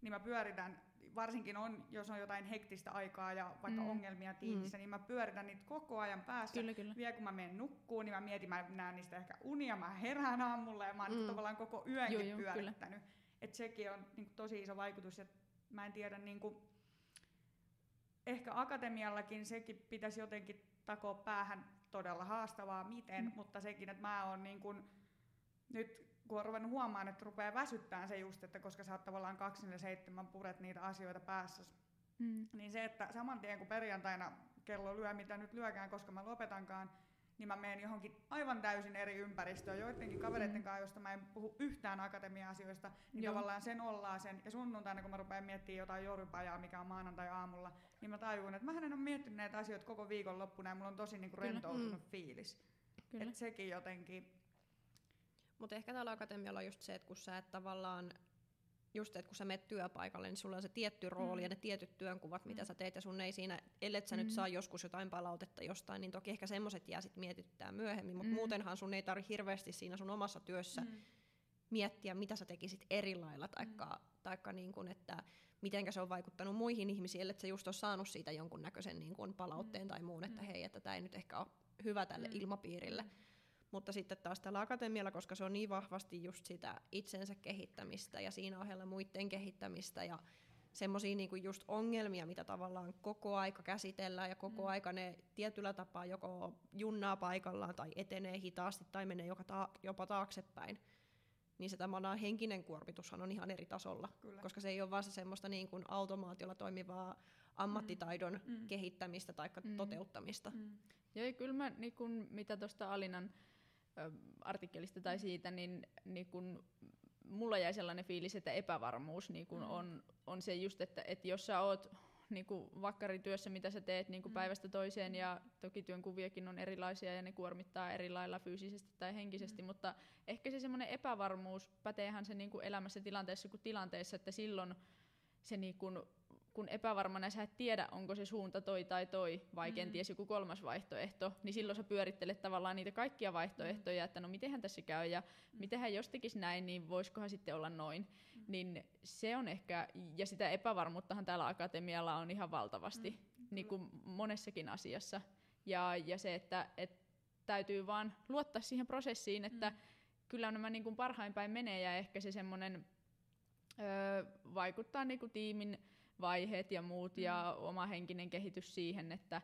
niin mä pyöritän, varsinkin on, jos on jotain hektistä aikaa ja vaikka mm. ongelmia tiimissä, mm. niin mä pyöritän niitä koko ajan päässä. Kyllä, kyllä. Vielä kun mä menen nukkuun, niin mä mietin, mä näen niistä ehkä unia, mä herään aamulla ja mä oon mm. tavallaan koko yönkin joo, joo, pyörittänyt. Että sekin on niin kuin, tosi iso vaikutus ja mä en tiedä, niin kuin, ehkä akatemiallakin sekin pitäisi jotenkin takoa päähän todella haastavaa, miten, mm. mutta sekin, että mä oon niin kun, nyt kun on ruvennut huomaan, että rupeaa väsyttämään se just, että koska sä oot tavallaan 27 puret niitä asioita päässä, mm. niin se, että saman tien kun perjantaina kello lyö, mitä nyt lyökään, koska mä lopetankaan, niin mä menen johonkin aivan täysin eri ympäristöön. Joidenkin kavereiden mm. kanssa, joista mä en puhu yhtään akatemia-asioista, niin Joo. tavallaan sen ollaan sen. Ja sunnuntaina, kun mä rupean miettimään jotain jorupajaa, mikä on maanantai-aamulla, niin mä tajuun, että mä en ole miettinyt näitä asioita koko viikon loppuna ja mulla on tosi niinku rentoutunut mm. fiilis. Kyllä. Et sekin jotenkin... Mutta ehkä täällä akatemialla on just se, että kun sä et tavallaan just, että kun sä menet työpaikalle, niin sulla on se tietty rooli mm. ja ne tietyt työnkuvat, mitä mm. sä teet, ja sun ei siinä, ellet sä mm. nyt saa joskus jotain palautetta jostain, niin toki ehkä semmoiset jää sit mietittää myöhemmin, mutta mm. muutenhan sun ei tarvi hirveästi siinä sun omassa työssä mm. miettiä, mitä sä tekisit eri lailla, taikka, mm. taikka niin kun, että miten se on vaikuttanut muihin ihmisiin, ellei sä just ole saanut siitä jonkunnäköisen niin kun palautteen mm. tai muun, että mm. hei, että tämä ei nyt ehkä ole hyvä tälle mm. ilmapiirille. Mm mutta sitten taas tällä akatemialla, koska se on niin vahvasti just sitä itsensä kehittämistä ja siinä ohella muiden kehittämistä ja semmoisia niinku just ongelmia, mitä tavallaan koko aika käsitellään ja koko mm. aika ne tietyllä tapaa joko junnaa paikallaan tai etenee hitaasti tai menee joka ta- jopa taaksepäin, niin se tavallaan henkinen kuormitushan on ihan eri tasolla, Kyllä. koska se ei ole vaan se semmoista niin kuin automaatiolla toimivaa ammattitaidon mm. mm. kehittämistä tai mm. toteuttamista. Mm. Joo, kyllä mä, niin kun, mitä tuosta Alinan artikkelista tai siitä, niin, niin kun mulla jäi sellainen fiilis, että epävarmuus niin kun mm. on, on se just, että, että jos sä oot niin kuin vakkarityössä, mitä sä teet niin kuin mm. päivästä toiseen, ja toki työnkuviakin on erilaisia ja ne kuormittaa eri lailla fyysisesti tai henkisesti, mm. mutta ehkä se semmoinen epävarmuus päteehän se niin kuin elämässä tilanteessa kuin tilanteessa, että silloin se niin kuin kun epävarmana sä et tiedä, onko se suunta toi tai toi, vai mm. kenties joku kolmas vaihtoehto, niin silloin sä pyörittelet tavallaan niitä kaikkia vaihtoehtoja, että no mitenhän tässä käy, ja mm. mitenhän jos tekisi näin, niin voisikohan sitten olla noin. Mm. Niin se on ehkä, ja sitä epävarmuuttahan täällä akatemialla on ihan valtavasti, mm. niin kuin monessakin asiassa. Ja, ja se, että et täytyy vaan luottaa siihen prosessiin, että mm. kyllä nämä niin kuin parhain päin menee, ja ehkä se semmoinen vaikuttaa niin kuin tiimin vaiheet ja muut mm. ja oma henkinen kehitys siihen, että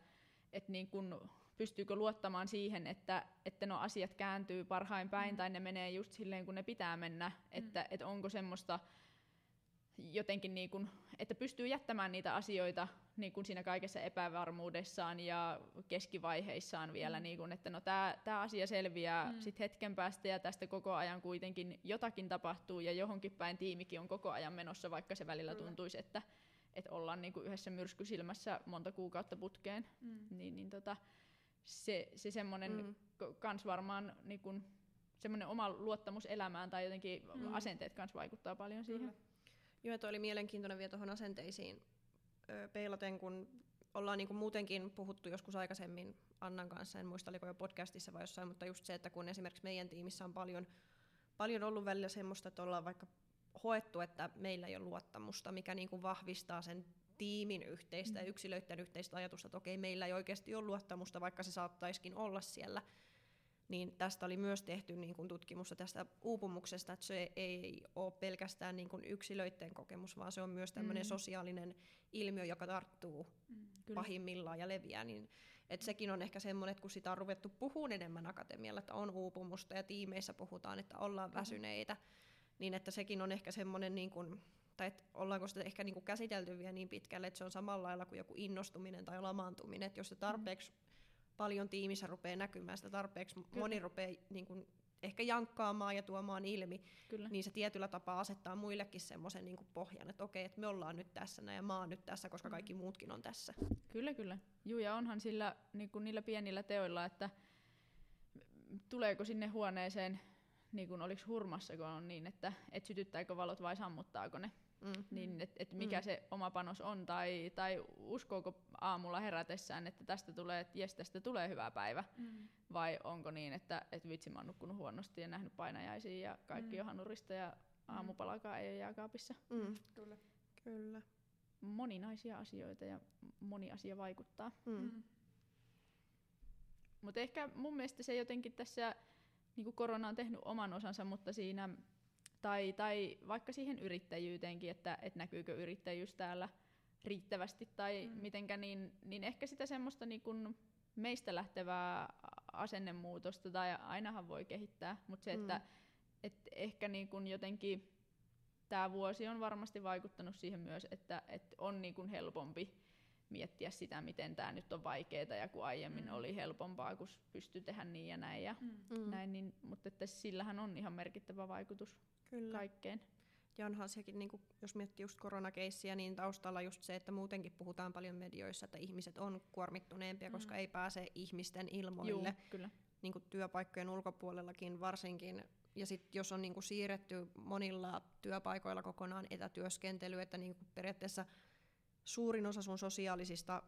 et niin kun, pystyykö luottamaan siihen, että, että no asiat kääntyy parhain päin mm. tai ne menee just silleen kun ne pitää mennä, mm. että et onko semmoista jotenkin niin kun, että pystyy jättämään niitä asioita niin kun siinä kaikessa epävarmuudessaan ja keskivaiheissaan vielä, mm. niin kun, että no tämä asia selviää mm. sit hetken päästä ja tästä koko ajan kuitenkin jotakin tapahtuu ja johonkin päin tiimikin on koko ajan menossa, vaikka se välillä Kyllä. tuntuisi, että että ollaan niinku yhdessä myrskysilmässä monta kuukautta putkeen, mm. niin, niin tota, se, se semmoinen mm. kans varmaan niinku, semmoinen oma luottamus elämään tai jotenkin mm. asenteet kans vaikuttaa paljon siihen. Kyllä. Joo, toi oli mielenkiintoinen vielä tuohon asenteisiin öö, peilaten, kun ollaan niinku muutenkin puhuttu joskus aikaisemmin Annan kanssa, en muista oliko jo podcastissa vai jossain, mutta just se, että kun esimerkiksi meidän tiimissä on paljon, paljon ollut välillä semmoista, että ollaan vaikka hoettu, että meillä ei ole luottamusta, mikä niin kuin vahvistaa sen tiimin yhteistä mm. ja yksilöiden yhteistä ajatusta, että okei, meillä ei oikeasti ole luottamusta, vaikka se saattaisikin olla siellä. Niin tästä oli myös tehty niin kuin tutkimusta tästä uupumuksesta, että se ei ole pelkästään niin kuin yksilöiden kokemus, vaan se on myös tämmöinen mm. sosiaalinen ilmiö, joka tarttuu mm, pahimmillaan ja leviää. Niin, et sekin on ehkä semmoinen, että kun sitä on ruvettu puhumaan enemmän akatemialla, että on uupumusta ja tiimeissä puhutaan, että ollaan väsyneitä, mm niin että sekin on ehkä semmoinen, niin kuin, tai että ollaanko sitä ehkä niin kuin käsitelty vielä niin pitkälle, että se on samalla lailla kuin joku innostuminen tai lamaantuminen, että jos se tarpeeksi mm. paljon tiimissä rupeaa näkymään, sitä tarpeeksi Kyllä. moni rupeaa niin kuin, ehkä jankkaamaan ja tuomaan ilmi, Kyllä. niin se tietyllä tapaa asettaa muillekin semmoisen niin kuin pohjan, että okei, että me ollaan nyt tässä ja mä oon nyt tässä, koska kaikki mm. muutkin on tässä. Kyllä, kyllä. Juu, ja onhan sillä, niin kuin niillä pienillä teoilla, että tuleeko sinne huoneeseen niin kuin oliko hurmassa, kun on niin, että et sytyttääkö valot vai sammuttaako ne. Mm. Niin, että et mikä mm. se oma panos on, tai, tai uskooko aamulla herätessään, että tästä tulee, että jes, tästä tulee hyvä päivä, mm. vai onko niin, että et vitsi mä oon nukkunut huonosti ja nähnyt painajaisia ja kaikki mm. on hanurista ja mm. aamupalakaan ei ole jääkaapissa. Mm. Kyllä. Kyllä. Moninaisia asioita ja moni asia vaikuttaa. Mm. Mm. Mutta ehkä mun mielestä se jotenkin tässä niin kuin korona on tehnyt oman osansa, mutta siinä, tai, tai vaikka siihen yrittäjyyteenkin, että, että näkyykö yrittäjyys täällä riittävästi tai mm. mitenkä, niin, niin ehkä sitä semmoista niin kuin meistä lähtevää asennemuutosta, tai ainahan voi kehittää, mutta se, että Mm. et ehkä niin kun jotenkin tämä vuosi on varmasti vaikuttanut siihen myös, että et on niin kun helpompi miettiä sitä, miten tämä nyt on vaikeaa, ja kun aiemmin Mm. oli helpompaa, kun pystyi tehdä niin ja näin, ja Mm. Mm. näin niin, mutta että sillähän on ihan merkittävä vaikutus Kyllä. kaikkeen. Ja onhan sekin, niin kuin, jos miettii just koronakeissiä, niin taustalla just se, että muutenkin puhutaan paljon medioissa, että ihmiset on kuormittuneempia, koska Mm. ei pääse ihmisten Juu, ilmoille kyllä. niin kuin työpaikkojen ulkopuolellakin varsinkin. Ja sitten jos on niin kuin siirretty monilla työpaikoilla kokonaan etätyöskentely, että niin kuin periaatteessa suurin osa sun sosiaalisista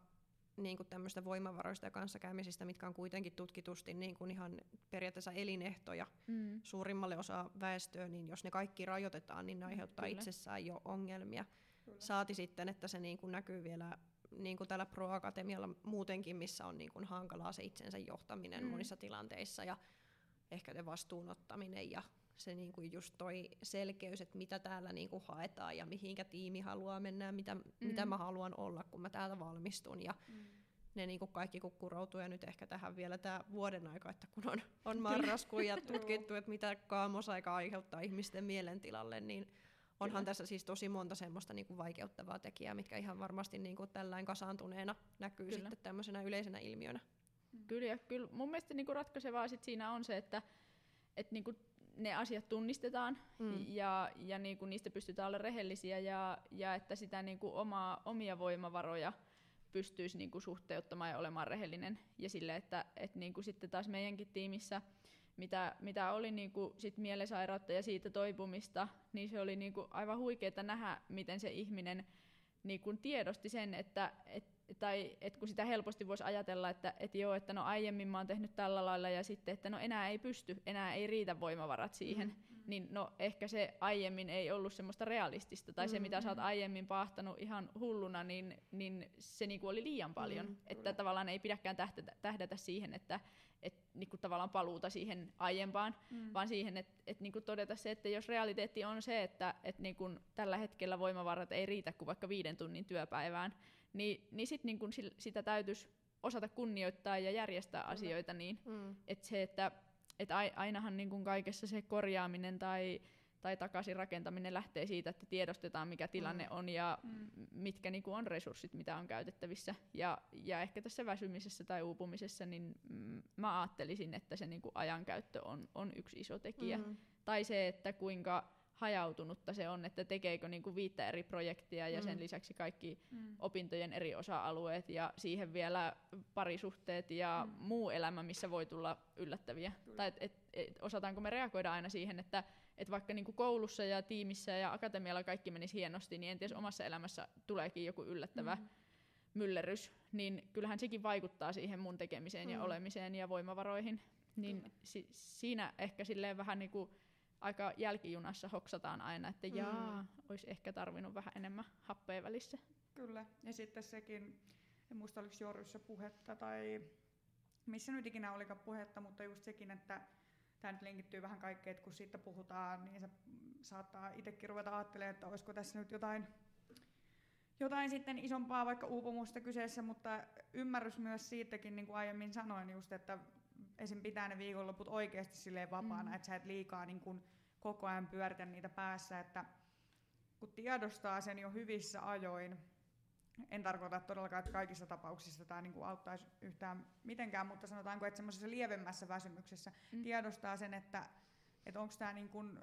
niin kuin tämmöistä voimavaroista ja kanssakäymisistä, mitkä on kuitenkin tutkitusti niin kuin ihan periaatteessa elinehtoja Mm. suurimmalle osa väestöä, niin jos ne kaikki rajoitetaan, niin ne aiheuttaa Kyllä. itsessään jo ongelmia. Kyllä. Saati sitten, että se niin kuin näkyy vielä niin kuin täällä Pro-akatemialla muutenkin, missä on niin kuin hankalaa se itsensä johtaminen Mm. monissa tilanteissa ja ehkä se vastuunottaminen ja se niin kuin just toi selkeys, että mitä täällä niin kuin haetaan ja mihinkä tiimi haluaa mennä ja mitä, mm. mitä mä haluan olla, kun mä täältä valmistun. Ja Mm. ne niin kuin kaikki kukkuroutuu ja nyt ehkä tähän vielä tämä vuoden aika, että kun on, on marraskuu ja tutkittu, että mitä kaamosaika aiheuttaa ihmisten mielentilalle, niin onhan Kyllä. tässä siis tosi monta semmoista niin kuin vaikeuttavaa tekijää, mitkä ihan varmasti niin kuin tällainen kasaantuneena näkyy Kyllä. sitten tämmöisenä yleisenä ilmiönä. Kyllä, ja kyllä mun mielestä niinku ratkaisevaa sit siinä on se, että et niinku ne asiat tunnistetaan Mm. ja, ja niinku niistä pystytään olla rehellisiä ja, ja että sitä niinku omaa, omia voimavaroja pystyisi niinku suhteuttamaan ja olemaan rehellinen. Ja sille, että et niinku sitten taas meidänkin tiimissä, mitä, mitä oli niinku sit mielesairautta ja siitä toipumista, niin se oli niinku aivan huikeaa nähdä, miten se ihminen niin tiedosti sen, että et, tai et kun sitä helposti voisi ajatella, että et joo, että no aiemmin mä oon tehnyt tällä lailla ja sitten, että no enää ei pysty, enää ei riitä voimavarat siihen, mm. niin no ehkä se aiemmin ei ollut semmoista realistista, tai se Mm. mitä sä oot aiemmin paahtanut ihan hulluna, niin, niin se niinku oli liian paljon, Mm, että kyllä. tavallaan ei pidäkään tähdätä, tähdätä siihen, että et niinku tavallaan paluuta siihen aiempaan, Mm. vaan siihen, että et niinku todeta se, että jos realiteetti on se, että et niinku tällä hetkellä voimavarat ei riitä kuin vaikka viiden tunnin työpäivään, niin, niin sit niinku sil- sitä täytyisi osata kunnioittaa ja järjestää Kyllä. asioita niin, Mm. että se, että et ai- ainahan niinku kaikessa se korjaaminen tai, tai takaisin rakentaminen lähtee siitä, että tiedostetaan mikä tilanne Mm. on ja Mm. mitkä niinku on resurssit, mitä on käytettävissä. Ja, ja ehkä tässä väsymisessä tai uupumisessa, niin mm, mä ajattelisin, että se niinku ajankäyttö on, on yksi iso tekijä. Mm. Tai se, että kuinka hajautunutta se on, että tekeekö niinku viittä eri projektia ja sen Mm. lisäksi kaikki Mm. opintojen eri osa-alueet ja siihen vielä parisuhteet ja Mm. mm. muu elämä, missä voi tulla yllättäviä. Kyllä. Tai et, et, et, osataanko me reagoida aina siihen, että et vaikka niinku koulussa ja tiimissä ja akatemialla kaikki menisi hienosti, niin enties omassa elämässä tuleekin joku yllättävä Mm. myllerys, niin kyllähän sekin vaikuttaa siihen mun tekemiseen ja Mm. olemiseen ja voimavaroihin. Niin si- siinä ehkä silleen vähän niinku aika jälkijunassa hoksataan aina, että Mm. jaa, olisi ehkä tarvinnut vähän enemmän happea välissä. Kyllä, ja sitten sekin, en muista oliko Jorryssä puhetta tai missä nyt ikinä olikaan puhetta, mutta just sekin, että tämä nyt linkittyy vähän kaikkeen, että kun siitä puhutaan, niin se saattaa itsekin ruveta ajattelemaan, että olisiko tässä nyt jotain, jotain sitten isompaa vaikka uupumusta kyseessä, mutta ymmärrys myös siitäkin, niin kuin aiemmin sanoin just, että esim. pitää ne viikonloput oikeasti silleen vapaana, Mm. että sä et liikaa niin kuin koko ajan pyöritä niitä päässä, että kun tiedostaa sen jo hyvissä ajoin, en tarkoita todellakaan, että kaikissa tapauksissa tämä niinku auttaisi yhtään mitenkään, mutta sanotaanko, että semmoisessa lievemmässä väsymyksessä Mm. tiedostaa sen, että, että onko tämä niin kuin,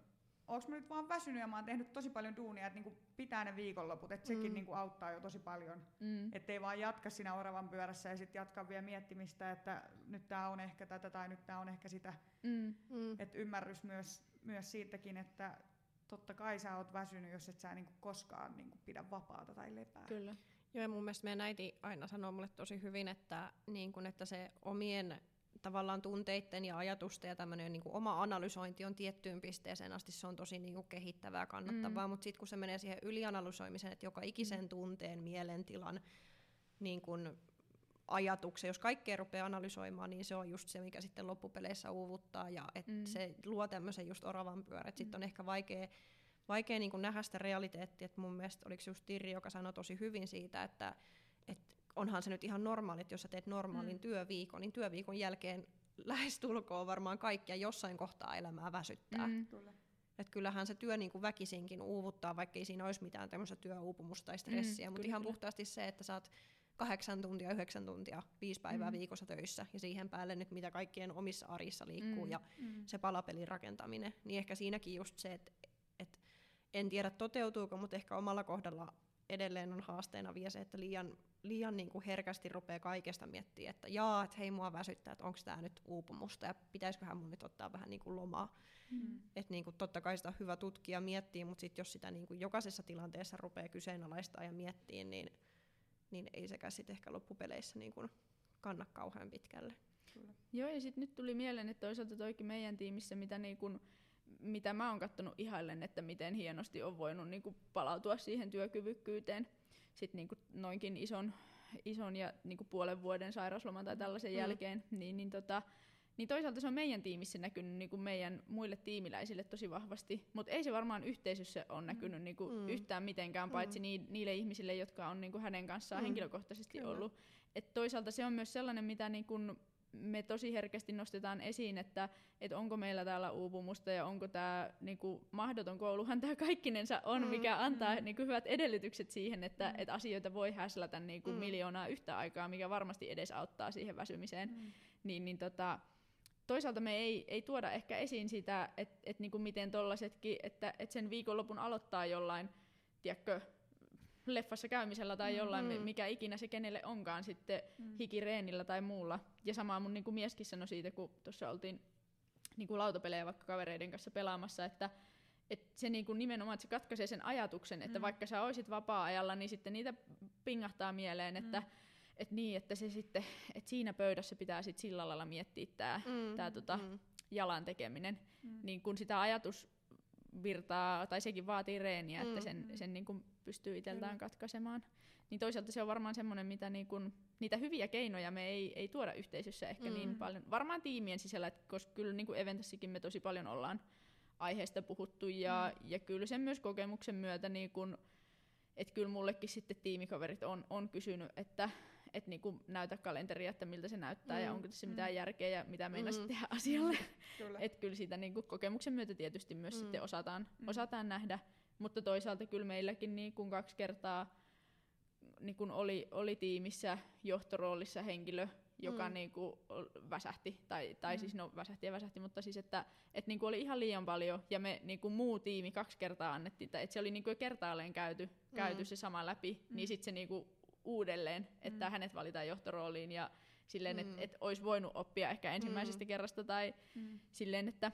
onko mä nyt vaan väsynyt ja mä oon tehnyt tosi paljon duunia, että niinku pitää ne viikonloput, että sekin Mm. niinku auttaa jo tosi paljon. Mm. Ettei vaan jatka siinä oravan pyörässä ja sitten jatka vielä miettimistä, että nyt tämä on ehkä tätä tai nyt tämä on ehkä sitä. Mm. Mm. Että ymmärrys myös, myös siitäkin, että totta kai sä oot väsynyt, jos et sä niinku koskaan niinku pidä vapaata tai lepää. Kyllä. Joo, ja mun mielestä meidän äiti aina sanoo mulle tosi hyvin, että, niin kun, että se omien tavallaan tunteiden ja ajatusten ja tämmöinen niin oma analysointi on tiettyyn pisteeseen asti, se on tosi niin kuin kehittävää ja kannattavaa, mm. mutta sitten kun se menee siihen ylianalysoimiseen, että joka ikisen Mm. tunteen, mielentilan, niin kuin ajatuksen, jos kaikkea rupeaa analysoimaan, niin se on just se, mikä sitten loppupeleissä uuvuttaa ja et Mm. se luo tämmöisen just oravan pyörän, että sitten Mm. on ehkä vaikea vaikea niin nähdä sitä realiteettia, että mun mielestä oliko just Tirri, joka sanoi tosi hyvin siitä, että, että onhan se nyt ihan normaali, että jos sä teet normaalin mm. työviikon, niin työviikon jälkeen lähestulkoon varmaan kaikkia jossain kohtaa elämää väsyttää. Mm. Et kyllähän se työ niin kuin väkisinkin uuvuttaa, vaikka ei siinä olisi mitään tämmöistä työuupumusta tai stressiä, mm, mutta ihan puhtaasti se, että sä oot kahdeksan tuntia, yhdeksän tuntia, viisi päivää mm. viikossa töissä ja siihen päälle nyt mitä kaikkien omissa arissa liikkuu mm. ja mm. se palapelin rakentaminen, niin ehkä siinäkin just se, että et, en tiedä toteutuuko, mutta ehkä omalla kohdalla edelleen on haasteena vielä se, että liian, liian niin kuin herkästi rupeaa kaikesta miettimään, että jaa, että hei mua väsyttää, että onko tämä nyt uupumusta ja pitäisiköhän mun nyt ottaa vähän niin kuin lomaa. Mm. Että niin kuin, totta kai sitä on hyvä tutkia miettiä, mutta sit jos sitä niin kuin jokaisessa tilanteessa rupeaa kyseenalaistaa ja miettiä, niin, niin ei sekään sitten ehkä loppupeleissä niin kuin kanna kauhean pitkälle. Kyllä. Joo, ja sitten nyt tuli mieleen, että toisaalta toikin meidän tiimissä, mitä niin kun mitä mä oon kattonut ihaillen, että miten hienosti on voinut niin kuin palautua siihen työkyvykkyyteen sit niin kuin noinkin ison, ison ja niin kuin puolen vuoden sairausloman tai tällaisen mm. jälkeen, niin, niin, tota, niin toisaalta se on meidän tiimissä näkynyt niin kuin meidän muille tiimiläisille tosi vahvasti, mutta ei se varmaan yhteisössä ole mm. näkynyt niin kuin mm. yhtään mitenkään, paitsi mm. niille ihmisille, jotka on niin kuin hänen kanssaan mm. henkilökohtaisesti Kyllä. ollut. Et toisaalta se on myös sellainen, mitä niin kuin me tosi herkästi nostetaan esiin, että, että onko meillä täällä uupumusta ja onko tämä niinku, mahdoton kouluhan tämä kaikkinensa on, mm, mikä antaa mm. niinku, hyvät edellytykset siihen, että mm. et asioita voi häslätä niinku, mm. miljoonaa yhtä aikaa, mikä varmasti edes auttaa siihen väsymiseen. Mm. Niin, niin tota, toisaalta me ei, ei tuoda ehkä esiin sitä, että et, niinku, miten tollasetkin, että et sen viikonlopun aloittaa jollain, tiedätkö, leffassa käymisellä tai jollain, mm-hmm. mikä ikinä se kenelle onkaan sitten mm. hikireenillä tai muulla. Ja samaa mun niin kuin mieskin sanoi siitä, kun tuossa oltiin niin kuin lautapelejä vaikka kavereiden kanssa pelaamassa, että et se niin kuin nimenomaan, että se katkaisee sen ajatuksen, että mm. vaikka sä oisit vapaa-ajalla, niin sitten niitä pingahtaa mieleen, että mm. et niin, että se sitten, että siinä pöydässä pitää sit sillä lailla miettiä tämä mm. Tää, tota, mm. jalan tekeminen, mm. niin kun sitä ajatus virtaa, tai sekin vaatii reeniä, mm. että sen, sen niin kuin pystyy itseltään mm. katkaisemaan. Niin toisaalta se on varmaan semmoinen, mitä niin kuin, niitä hyviä keinoja me ei, ei tuoda yhteisössä ehkä niin mm. niin paljon. Varmaan tiimien sisällä, että koska kyllä niin kuin Eventassakin me tosi paljon ollaan aiheesta puhuttu, ja, mm. ja kyllä sen myös kokemuksen myötä, niin kuin, että kyllä mullekin sitten tiimikaverit on, on kysynyt, että et niinku näytä kalenteria, että miltä se näyttää mm, ja onko tässä mm. mitään järkeä ja mitä meinasit mm. tehdä asialle. kyllä. Et kyllä siitä niinku kokemuksen myötä tietysti myös mm. sitten osataan, mm. osataan nähdä, mutta toisaalta kyllä meilläkin niinku kaksi kertaa niin kun oli, oli tiimissä johtoroolissa henkilö, joka mm. niinku väsähti, tai, tai mm. siis no väsähti ja väsähti, mutta siis että et niinku oli ihan liian paljon, ja me niinku muu tiimi kaksi kertaa annettiin, että et se oli niinku kertaalleen käyty, mm. käyty se sama läpi, mm. niin sitten se niinku uudelleen, että mm. hänet valitaan johtorooliin ja silleen, mm. että et olisi voinut oppia ehkä ensimmäisestä mm. kerrasta tai mm. silleen, että,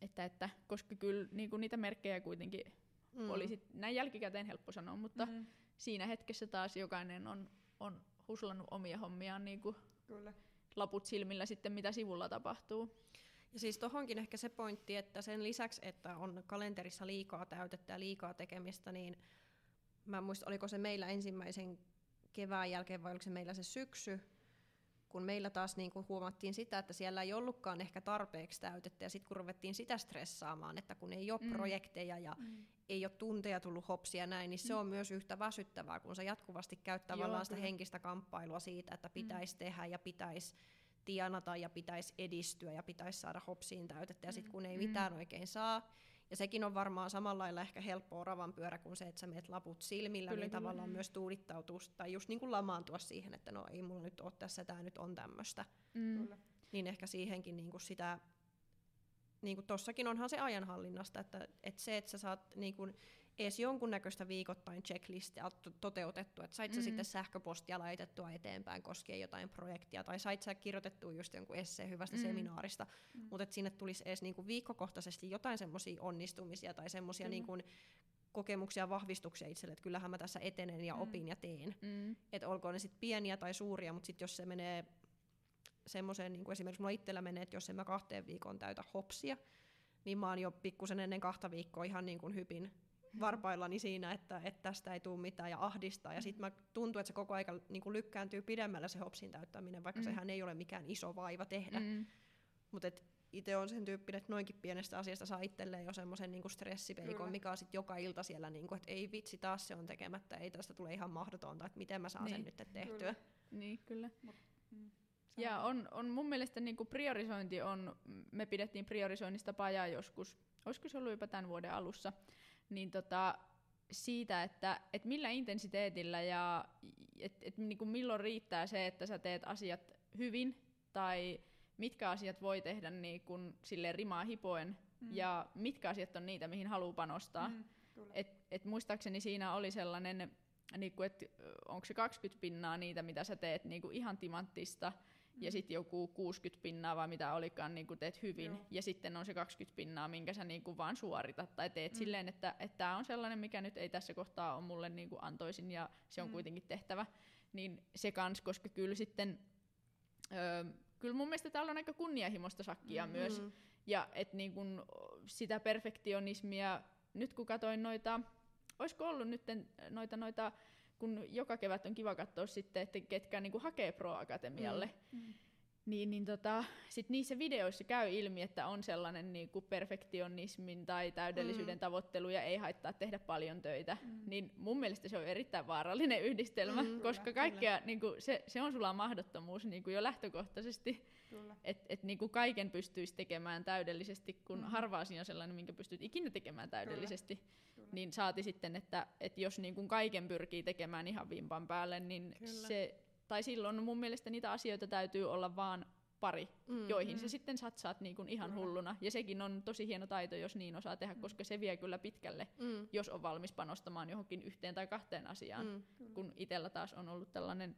että, että koska kyllä niin kuin niitä merkkejä kuitenkin mm. olisi näin jälkikäteen helppo sanoa, mutta mm. siinä hetkessä taas jokainen on, on huslannut omia hommiaan niin kuin kyllä. laput silmillä sitten, mitä sivulla tapahtuu. Ja siis tohonkin ehkä se pointti, että sen lisäksi, että on kalenterissa liikaa täytettä ja liikaa tekemistä, niin mä en muista, oliko se meillä ensimmäisen kevään jälkeen vai oliko se meillä se syksy, kun meillä taas niin kuin huomattiin sitä, että siellä ei ollutkaan ehkä tarpeeksi täytettä, ja sitten kun ruvettiin sitä stressaamaan, että kun ei ole mm. projekteja ja mm. ei ole tunteja tullut hopsia näin, niin se mm. on myös yhtä väsyttävää, kun sä jatkuvasti käyt tavallaan Joo, sitä henkistä kamppailua siitä, että pitäisi mm. tehdä ja pitäisi tienata ja pitäisi edistyä ja pitäisi saada hopsiin täytettä, ja sitten kun ei mm. mitään oikein saa, ja sekin on varmaan samalla lailla ehkä helppo oravan pyörä kuin se, että sä meet laput silmillä, kyllä, niin kyllä. tavallaan myös tuudittautuu tai just niin kuin lamaantua siihen, että no ei mulla nyt ole tässä, tämä nyt on tämmöistä. Mm. Niin ehkä siihenkin niin kuin sitä niin kuin tossakin onhan se ajanhallinnasta, että, että se, että sä saat niin kuin edes jonkunnäköistä viikoittain checklistia toteutettua, että sait sä mm. sitten sähköpostia laitettua eteenpäin koskien jotain projektia, tai sait sä kirjoitettua just jonkun esseen hyvästä mm. seminaarista, mm. mutta että sinne tulisi edes niinku viikkokohtaisesti jotain semmoisia onnistumisia tai semmoisia mm. niinku kokemuksia ja vahvistuksia itselle, että kyllähän mä tässä etenen ja mm. opin ja teen. Mm. Että olkoon ne sitten pieniä tai suuria, mutta sitten jos se menee semmoiseen, niin kuin esimerkiksi mulla itsellä menee, että jos en mä kahteen viikon täytä hopsia, niin mä oon jo pikkusen ennen kahta viikkoa ihan niin kuin hypin varpaillani siinä, että, että tästä ei tule mitään ja ahdistaa. Ja sitten tuntuu, että se koko aika niin kuin lykkääntyy pidemmällä se hopsin täyttäminen, vaikka mm. sehän ei ole mikään iso vaiva tehdä. Mm. Mutta itse on sen tyyppinen, että noinkin pienestä asiasta saa itselleen jo semmoisen niinku stressipeikon, Kyllä. mikä on sit joka ilta siellä, niinku, että ei vitsi, taas se on tekemättä, ei tästä tule ihan mahdotonta, että miten mä saan Niin. sen nyt tehtyä. Kyllä. Niin, kyllä. Mm. Se Ja on, on mun mielestä niinku priorisointi on, me pidettiin priorisoinnista pajaa joskus, olisiko se ollut jopa tämän vuoden alussa, niin tota, siitä, että et millä intensiteetillä ja et, et niinku milloin riittää se, että sä teet asiat hyvin tai mitkä asiat voi tehdä niinku silleen rimaa hipoen Mm. ja mitkä asiat on niitä, mihin haluaa panostaa. Mm, kyllä. Et, et muistaakseni siinä oli sellainen, niinku, että onko se 20 pinnaa niitä, mitä sä teet niinku ihan timanttista, mm. ja sitten joku 60 pinnaa vai mitä olikaan niinku teet hyvin, Joo. ja sitten on se 20 pinnaa, minkä sä niinku vaan suoritat tai teet Mm. silleen, että tämä on sellainen, mikä nyt ei tässä kohtaa ole mulle niinku antoisin ja se on Mm. kuitenkin tehtävä. Niin se kans, koska kyllä sitten, öö, kyllä mun mielestä täällä on aika kunnianhimoista sakkia Mm. myös, Mm. ja et niin kun sitä perfektionismia, nyt kun katoin noita, olisiko ollut nyt noita, noita, kun joka kevät on kiva katsoa sitten, että ketkä niin hakee Pro-akatemialle, Mm. Niin, niin tota, sit niissä videoissa käy ilmi, että on sellainen niin kuin perfektionismin tai täydellisyyden Mm. tavoittelu ja ei haittaa tehdä paljon töitä. Mm. Niin mun mielestä se on erittäin vaarallinen yhdistelmä, Mm, koska kyllä, kaikkea, niin kuin, se, se on sulla mahdottomuus niin kuin jo lähtökohtaisesti. Kyllä. Että et niinku kaiken pystyisi tekemään täydellisesti, kun mm. harva asia on sellainen, minkä pystyt ikinä tekemään täydellisesti. Kyllä. Niin saati sitten, että et jos niinku kaiken pyrkii tekemään ihan vimpan päälle, niin Kyllä. se, tai silloin mun mielestä niitä asioita täytyy olla vaan pari, Mm. joihin Mm. sä sitten satsaat niinku ihan Kyllä. hulluna. Ja sekin on tosi hieno taito, jos niin osaa tehdä, Mm. koska se vie kyllä pitkälle, Mm. jos on valmis panostamaan johonkin yhteen tai kahteen asiaan. Mm. Mm. Kyllä. Kun itellä taas on ollut tällainen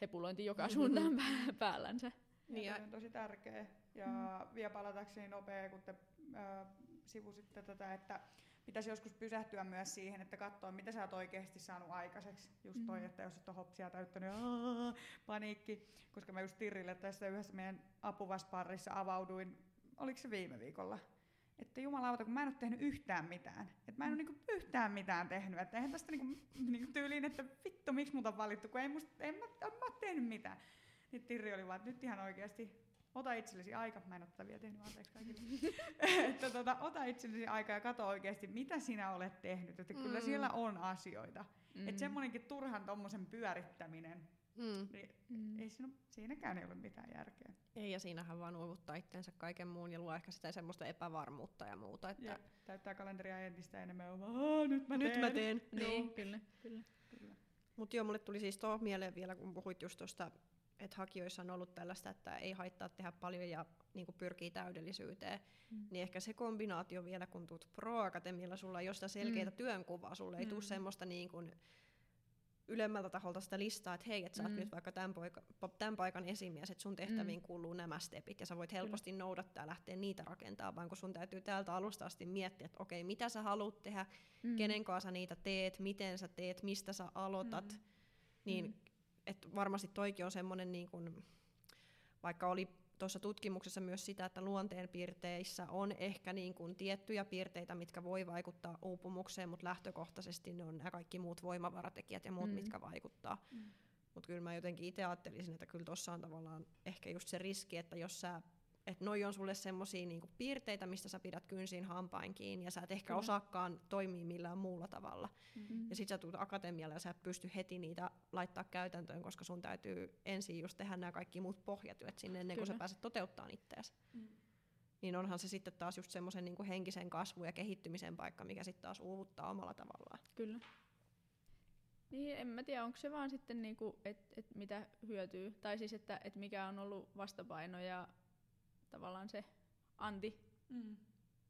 hepulointi joka suuntaan pää- päällänsä. Niin Ja ja- on tosi tärkeä. Ja mm. vielä palatakseni nopea, kun te ö, sivusitte tätä, että pitäisi joskus pysähtyä myös siihen, että katsoa, mitä sä oot oikeasti saanut aikaiseksi. Just toi, Mhm. että jos et ole hopsia täyttänyt, aah, paniikki. Koska mä just Tirille tästä yhdessä meidän apuvasparissa avauduin, oliko se viime viikolla? Että jumalauta, kun mä en ole tehnyt yhtään mitään. Että mä en ole niinku yhtään mitään tehnyt. Että eihän tästä niinku, niinku tyyliin, että vittu, miksi mut on valittu, kun ei musta, en mä, en mä tehnyt mitään. Niin Tirri oli vaan, että nyt ihan oikeasti ota itsellesi aika, mä en ole tätä vielä tehnyt, anteeksi kaikille, että tota, ota itsellesi aika ja katso oikeasti, mitä sinä olet tehnyt, että kyllä Mm. siellä on asioita. Mm. Että semmoinenkin turhan tommosen pyörittäminen, Mm. niin Mm. ei siinä, siinäkään ei ole mitään järkeä. Ei, ja siinähän vaan uuvuttaa itteensä kaiken muun ja luo ehkä sitä semmoista epävarmuutta ja muuta. Että Ja täyttää kalenteria entistä enemmän, ja vaan, "Aa, nyt mä nyt teen. mä teen. Niin, kyllä, kyllä. Kyllä. Mutta joo, mulle tuli siis tuo mieleen vielä, kun puhuit just tuosta, että hakijoissa on ollut tällaista, että ei haittaa tehdä paljon ja niin pyrkii täydellisyyteen. Mm. Niin ehkä se kombinaatio vielä, kun tuut Pro-akatemialla, sulla ei ole sitä selkeää Mm. työnkuvaa, sulle ei Mm. tule semmoista niin kuin ylemmältä taholta sitä listaa, että hei, että sä oot Mm. nyt vaikka tämän, poika, tämän paikan esimies, että sun tehtäviin mm. kuuluu nämä stepit, ja sä voit helposti noudattaa ja lähteä niitä rakentaa, vaan kun sun täytyy täältä alusta asti miettiä, että okei, mitä sä haluat tehdä, Mm. kenen kanssa niitä teet, miten sä teet, mistä sä aloitat, Mm. niin Mm. Että varmasti toikin on semmoinen, niin kun, vaikka oli tuossa tutkimuksessa myös sitä, että luonteenpiirteissä on ehkä niin kun tiettyjä piirteitä, mitkä voi vaikuttaa uupumukseen, mutta lähtökohtaisesti ne on nämä kaikki muut voimavaratekijät ja muut, Mm. mitkä vaikuttaa. Mm. Mutta kyllä mä jotenkin itse ajattelisin, että kyllä tuossa on tavallaan ehkä just se riski, että jos sä että noi on sulle semmosia niinku piirteitä, mistä sä pidät kynsiin hampain kiinni, ja sä et ehkä Kyllä. osaakaan toimia millään muulla tavalla. Mm. Ja sit sä tulet akatemialle ja sä et pysty heti niitä laittaa käytäntöön, koska sun täytyy ensin just tehdä nämä kaikki muut pohjatyöt sinne ennen kuin sä pääset toteuttamaan ittees. Mm. Niin onhan se sitten taas just semmoisen niinku henkisen kasvun ja kehittymisen paikka, mikä sitten taas uuvuttaa omalla tavallaan. Kyllä. Niin, en mä tiedä, onko se vaan sitten niinku, että et mitä hyötyy, tai siis että et mikä on ollut vastapaino ja tavallaan se anti, Mm.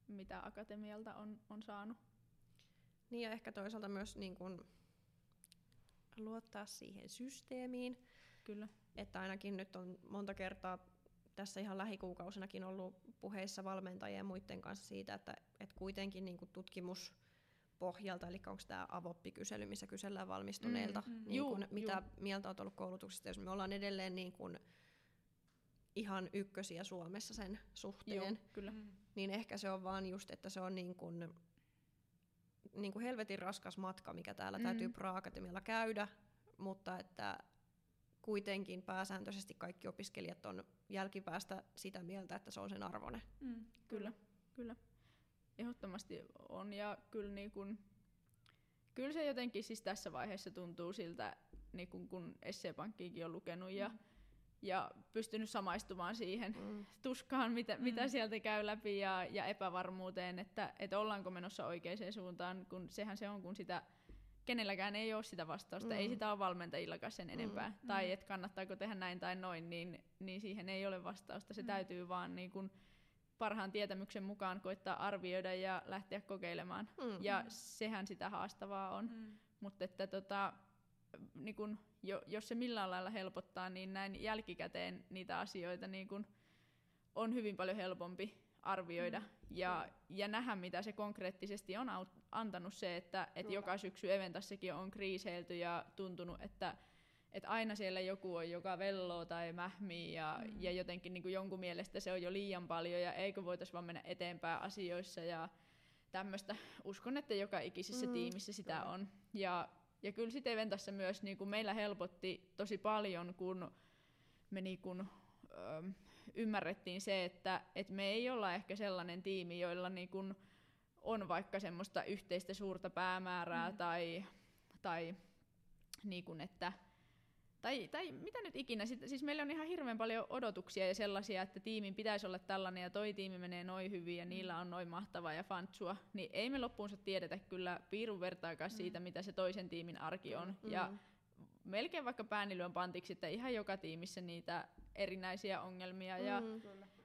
mitä akatemialta on, on saanut. Niin ja ehkä toisaalta myös niin kun luottaa siihen systeemiin, Kyllä. että ainakin nyt on monta kertaa tässä ihan lähikuukausinakin ollut puheissa valmentajien ja muiden kanssa siitä, että, että kuitenkin niin tutkimus pohjalta, eli onko tämä avoppikysely, missä kysellään valmistuneilta, Mm, mm. niin Juu, kun, mitä juu. mieltä olet ollut koulutuksesta, jos me ollaan edelleen niin kun ihan ykkösiä Suomessa sen suhteen, Joo, kyllä. Mm. niin ehkä se on vaan just, että se on niin kuin, niin kuin helvetin raskas matka, mikä täällä Mm. täytyy Pro-akatemialla käydä, mutta että kuitenkin pääsääntöisesti kaikki opiskelijat on jälkipäästä sitä mieltä, että se on sen arvoinen. Mm, kyllä, kyllä. Ehdottomasti on ja kyllä, niin kun, kyllä se jotenkin siis tässä vaiheessa tuntuu siltä, niin kun, kun Esseepankkiikin on lukenut ja, mm. Ja pystynyt samaistumaan siihen mm. tuskaan, mitä, mm. mitä sieltä käy läpi ja, ja epävarmuuteen, että, että ollaanko menossa oikeaan suuntaan, kun sehän se on, kun sitä kenelläkään ei ole sitä vastausta, mm. ei sitä ole valmentajillakaan sen enempää. Mm. Tai että kannattaako tehdä näin tai noin, niin, niin siihen ei ole vastausta. Se mm. täytyy vaan niin kun parhaan tietämyksen mukaan koittaa arvioida ja lähteä kokeilemaan. Mm. Ja sehän sitä haastavaa on. Mm. Mutta että tota, niin kun, jo, jos se millään lailla helpottaa, niin näin jälkikäteen niitä asioita niin kun on hyvin paljon helpompi arvioida mm. ja, ja nähdä, mitä se konkreettisesti on antanut se, että et joka syksy Eventassakin on kriiseilty ja tuntunut, että et aina siellä joku on, joka velloo tai mähmii ja, mm. ja jotenkin niin kuin jonkun mielestä se on jo liian paljon ja eikö voitaisiin vaan mennä eteenpäin asioissa ja tämmöistä. Uskon, että joka ikisessä mm. tiimissä sitä kyllä. on. Ja, ja kyllä sitten Eventassa myös niin kuin meillä helpotti tosi paljon, kun me niin kuin, ö, ymmärrettiin se, että, että me ei olla ehkä sellainen tiimi, joilla niin kun on vaikka semmoista yhteistä suurta päämäärää mm. tai, tai niin kun, että tai, tai mitä nyt ikinä, siis meillä on ihan hirveän paljon odotuksia ja sellaisia, että tiimin pitäisi olla tällainen ja toi tiimi menee noin hyvin ja mm. niillä on noin mahtavaa ja fantsua, niin ei me loppuunsa tiedetä kyllä piirun vertaakaan mm. siitä, mitä se toisen tiimin arki on. Mm. Ja melkein vaikka päänilyön pantiksi, että ihan joka tiimissä niitä erinäisiä ongelmia ja, mm.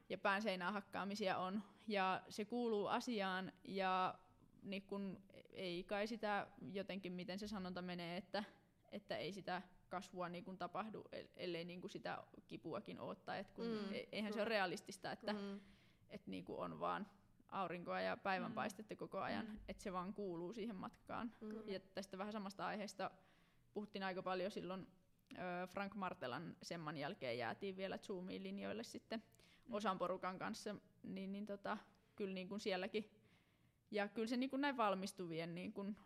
ja päänseinää hakkaamisia on. Ja se kuuluu asiaan ja niin kun, ei kai sitä jotenkin, miten se sanonta menee, että, että ei sitä kasvua niin kun tapahdu, ellei niin kun sitä kipuakin odottaa. Et kun mm. E, eihän se ole realistista, että mm. et niin on vaan aurinkoa ja päivänpaistetta mm. koko ajan, mm. että se vaan kuuluu siihen matkaan. Mm. Ja tästä vähän samasta aiheesta puhuttiin aika paljon silloin Frank Martelan semman jälkeen jäätiin vielä Zoomiin linjoille sitten mm. osan porukan kanssa, niin, niin tota, kyllä niin kuin sielläkin. Ja kyllä se niin kuin näin valmistuvien niin kuin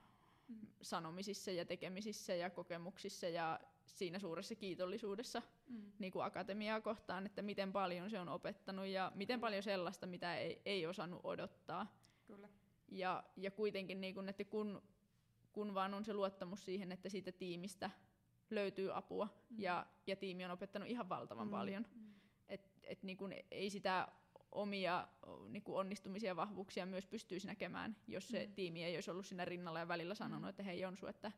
mm. sanomisissa ja tekemisissä ja kokemuksissa ja siinä suuressa kiitollisuudessa mm. niin kuin akatemiaa kohtaan, että miten paljon se on opettanut ja miten mm. paljon sellaista, mitä ei, ei osannut odottaa. Kyllä. Ja, ja kuitenkin, niin kuin, että kun, kun vaan on se luottamus siihen, että siitä tiimistä löytyy apua mm. ja, ja tiimi on opettanut ihan valtavan mm. paljon. Mm. Et, et niin kun ei sitä omia niin kun onnistumisia ja vahvuuksia myös pystyisi näkemään, jos se mm. tiimi ei olisi ollut siinä rinnalla ja välillä sanonut, mm. että hei Jonsu, että,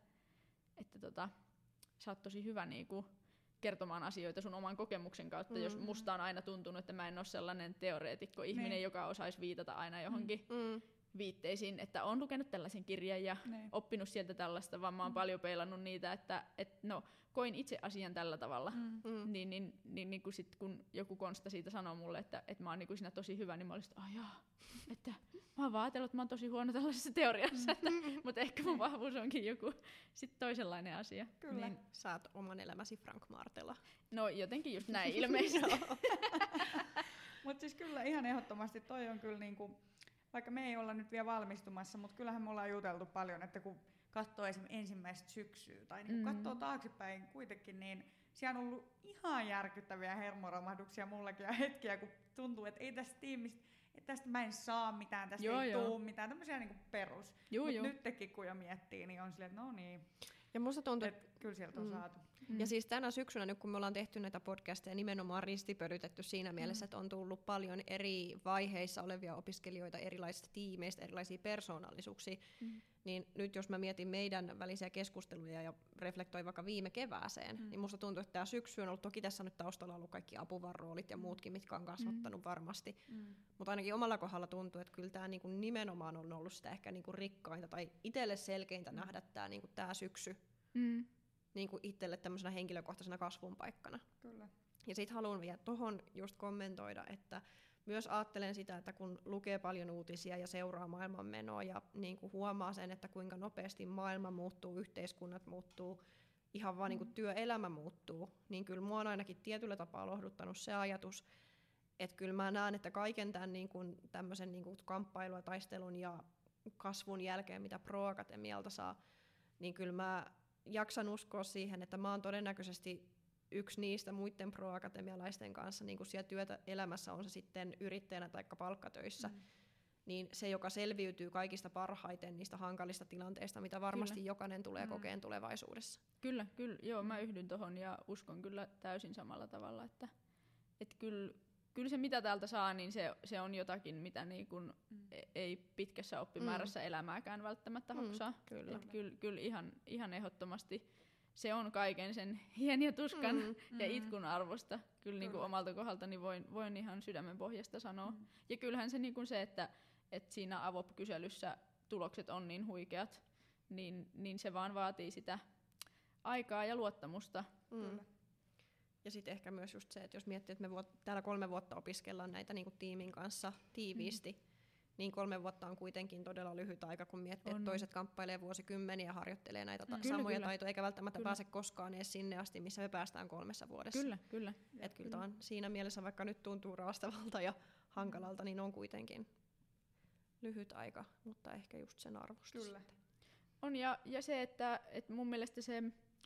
että tota, sä oot tosi hyvä niin kun, kertomaan asioita sun oman kokemuksen kautta, mm. jos musta on aina tuntunut, että mä en ole sellainen teoreetikko ihminen, niin. joka osaisi viitata aina johonkin mm. mm viitteisiin, että on lukenut tällaisen kirjan ja ne. oppinut sieltä tällaista, vaan mä oon mm. paljon peilannut niitä, että et, no, koin itse asian tällä tavalla. Mm. mm. Niin, niin, niin, niin kun, sit, kun joku konsta siitä sanoo mulle, että, että mä oon niin siinä tosi hyvä, niin mä olisin, että että mä oon ajatellut, että mä oon tosi huono tällaisessa teoriassa, että, mm. mutta ehkä mun vahvuus onkin joku sit toisenlainen asia. Kyllä. Niin. Sä oot oman elämäsi Frank Martela. No jotenkin just näin ilmeisesti. mutta siis kyllä ihan ehdottomasti toi on kyllä niinku, vaikka me ei olla nyt vielä valmistumassa, mutta kyllähän me ollaan juteltu paljon, että kun katsoo esimerkiksi ensimmäistä syksyä tai niin mm. katsoo taaksepäin kuitenkin, niin siellä on ollut ihan järkyttäviä hermoromahduksia mullakin ja hetkiä, kun tuntuu, että ei tästä tiimistä, että tästä mä en saa mitään, tästä joo, ei joo. tuu mitään, tämmöisiä niin perus. Mutta nytkin kun jo miettii, niin on silleen, että no niin. Ja musta tuntuu, että kyllä sieltä on mm. saatu. Mm. Ja siis tänä syksynä, nyt kun me ollaan tehty näitä podcasteja, nimenomaan ristipörytetty siinä mielessä, mm. että on tullut paljon eri vaiheissa olevia opiskelijoita erilaisista tiimeistä, erilaisia persoonallisuuksia, mm. niin nyt jos mä mietin meidän välisiä keskusteluja ja reflektoin vaikka viime kevääseen, mm. niin musta tuntuu, että tämä syksy on ollut, toki tässä nyt taustalla ollut kaikki apuvarroolit ja mm. muutkin, mitkä on kasvattanut mm. varmasti, mm. mutta ainakin omalla kohdalla tuntuu, että kyllä tämä niinku nimenomaan on ollut sitä ehkä niinku rikkainta tai itselle selkeintä mm. nähdä tämä niinku syksy. Mm niin kuin itselle tämmöisenä henkilökohtaisena kasvun paikkana. Kyllä. Ja sitten haluan vielä tuohon just kommentoida, että myös ajattelen sitä, että kun lukee paljon uutisia ja seuraa maailmanmenoa ja niin kuin huomaa sen, että kuinka nopeasti maailma muuttuu, yhteiskunnat muuttuu, ihan vaan mm. niin kuin työelämä muuttuu, niin kyllä mua on ainakin tietyllä tapaa lohduttanut se ajatus, että kyllä mä näen, että kaiken tämän niin kuin, tämmöisen niin kuin kamppailua, taistelun ja kasvun jälkeen, mitä Pro-akatemialta saa, niin kyllä mä jaksan uskoa siihen, että mä oon todennäköisesti yksi niistä muiden pro-akatemialaisten kanssa niin kuin siellä työtä elämässä on se sitten yrittäjänä tai palkkatöissä, mm. niin se, joka selviytyy kaikista parhaiten niistä hankalista tilanteista, mitä varmasti kyllä. jokainen tulee mm. kokeen tulevaisuudessa. Kyllä, kyllä. Joo, mä yhdyn tuohon ja uskon kyllä täysin samalla tavalla, että, että kyllä, kyllä se mitä täältä saa, niin se, se on jotakin, mitä niin kun mm. E-, ei pitkässä oppimäärässä mm. elämääkään välttämättä mm, hoksaa. Kyllä. kyllä, kyllä ihan, ihan ehdottomasti se on kaiken sen hien ja tuskan mm, ja mm. itkun arvosta. Kyllä, kyllä. Niin kuin omalta kohdaltani voin, voin ihan sydämen pohjasta sanoa. Mm. Ja kyllähän se, niin kuin se että, että siinä avop-kyselyssä tulokset on niin huikeat, niin, niin se vaan vaatii sitä aikaa ja luottamusta. Mm. Ja sitten ehkä myös just se, että jos miettii, että me vuot, täällä kolme vuotta opiskellaan näitä niin kuin tiimin kanssa tiiviisti, mm niin kolme vuotta on kuitenkin todella lyhyt aika, kun miettii, on. että toiset kamppailee vuosikymmeniä ja harjoittelee näitä ta- mm. samoja kyllä, taitoja, eikä välttämättä kyllä. pääse koskaan edes sinne asti, missä me päästään kolmessa vuodessa. Kyllä, kyllä. Et kyllä, kyllä. siinä mielessä, vaikka nyt tuntuu raastavalta ja hankalalta, niin on kuitenkin lyhyt aika, mutta ehkä just sen arvosta. Kyllä. On, ja, ja se, että, että mun mielestä se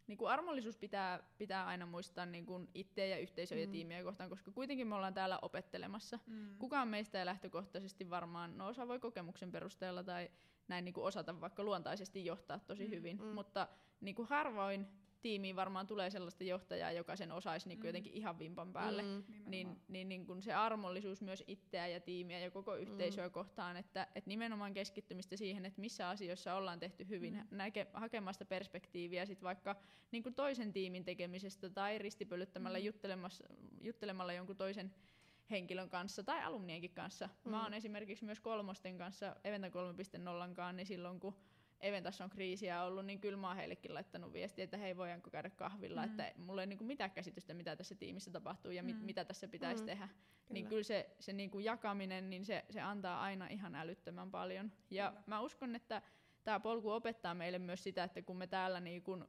niin kuin armollisuus pitää, pitää aina muistaa niin kuin itseä ja yhteisöä mm. ja tiimiä kohtaan, koska kuitenkin me ollaan täällä opettelemassa. Mm. Kukaan meistä ei lähtökohtaisesti varmaan, no osa voi kokemuksen perusteella tai näin niin kuin osata vaikka luontaisesti johtaa tosi mm. hyvin, mm. mutta niin kuin harvoin tiimiin varmaan tulee sellaista johtajaa, joka sen osaisi niin mm. jotenkin ihan vimpan päälle, mm. niin, niin, niin kun se armollisuus myös itseä ja tiimiä ja koko yhteisöä mm. kohtaan, että et nimenomaan keskittymistä siihen, että missä asioissa ollaan tehty hyvin, mm. näke, hakemasta perspektiiviä sit vaikka niin kuin toisen tiimin tekemisestä tai ristipölyttämällä mm. juttelemalla jonkun toisen henkilön kanssa tai alumnienkin kanssa. Mm. Mä oon esimerkiksi myös kolmosten kanssa, Eventa 3.0 niin silloin kun Eventassa on kriisiä ollut, niin kyllä mä oon heillekin laittanut viestiä, että hei voidaanko käydä kahvilla, mm. että mulla ei niinku mitään käsitystä, mitä tässä tiimissä tapahtuu ja mm. mit, mitä tässä pitäisi mm. tehdä. Niin kyllä. Niin kyllä se, se niinku jakaminen, niin se, se antaa aina ihan älyttömän paljon. Ja kyllä. mä uskon, että tämä polku opettaa meille myös sitä, että kun me täällä niinku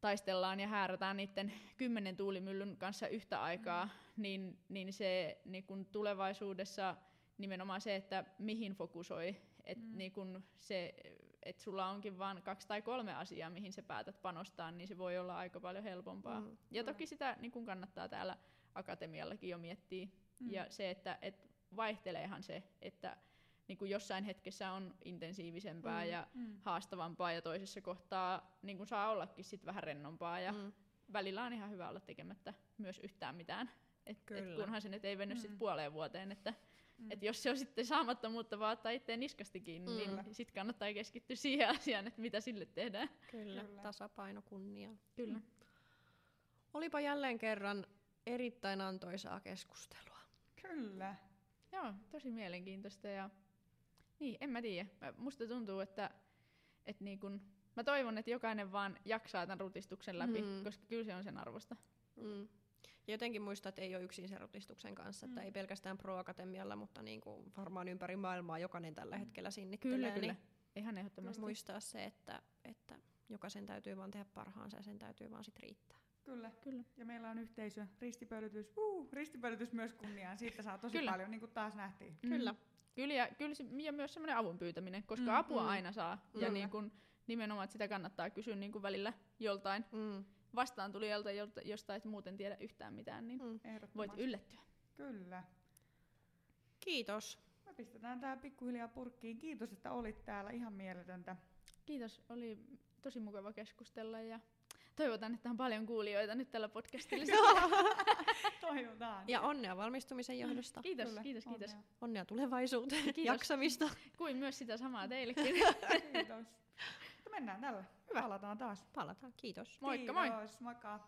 taistellaan ja häärätään niiden kymmenen tuulimyllyn kanssa yhtä aikaa, mm. niin, niin se niin kun tulevaisuudessa nimenomaan se, että mihin fokusoi, että mm. niin kun se että sulla onkin vain kaksi tai kolme asiaa, mihin sä päätät panostaa, niin se voi olla aika paljon helpompaa. Mm. Ja toki sitä niin kun kannattaa täällä akatemiallakin jo miettiä. Mm. Ja se, että et vaihteleehan se, että niin kuin jossain hetkessä on intensiivisempää mm. ja mm. haastavampaa ja toisessa kohtaa niin kuin saa ollakin sit vähän rennompaa ja mm. välillä on ihan hyvä olla tekemättä myös yhtään mitään. Et, et kunhan se nyt ei venny mm. sit puoleen vuoteen, että Mm. Et jos se on sitten saamattomuutta vaan ottaa itseään niskasti kiinni, mm. niin sitten kannattaa keskittyä siihen asiaan, että mitä sille tehdään. Kyllä, Kyllä. tasapaino kunnia. Kyllä. Mm. Olipa jälleen kerran erittäin antoisaa keskustelua. Kyllä. Joo, tosi mielenkiintoista ja niin, en mä tiedä. Musta tuntuu, että, että niin kun, mä toivon, että jokainen vaan jaksaa tämän rutistuksen läpi, mm. koska kyllä se on sen arvosta. Mm. Ja jotenkin muistaa, että ei ole yksin sen rutistuksen kanssa, mm. että ei pelkästään Pro-akatemialla, mutta niin kuin varmaan ympäri maailmaa jokainen tällä mm. hetkellä sinnittelee. Kyllä, kyllä. Niin Ihan ehdottomasti. Muistaa se, että, että jokaisen täytyy vaan tehdä parhaansa ja sen täytyy vaan sit riittää. Kyllä. Kyllä. Ja meillä on yhteisö, ristipölytys, uh, ristipölytys myös kunniaan. Siitä saa tosi kyllä. paljon, niin kuin taas nähtiin. Mm. Kyllä. Kyllä ja, kyllä se, ja myös semmoinen avun pyytäminen, koska mm, apua mm. aina saa. Mm. Ja niin kun, nimenomaan että sitä kannattaa kysyä niin kuin välillä joltain. Mm vastaantulijalta, josta et muuten tiedä yhtään mitään, niin mm. voit yllättyä. Kyllä. Kiitos. Me pistetään tää pikkuhiljaa purkkiin. Kiitos, että olit täällä. Ihan mieletöntä. Kiitos. Oli tosi mukava keskustella ja toivotan, että on paljon kuulijoita nyt tällä podcastilla. Toivotaan. Ja onnea valmistumisen johdosta. Kiitos, Kyllä. kiitos, kiitos. Onnea, onnea tulevaisuuteen, kiitos. jaksamista. Kuin myös sitä samaa teillekin. kiitos. mennään tällä. Hyvä. Palataan taas. Palataan, kiitos. Moikka moi. Kiitos, moikka.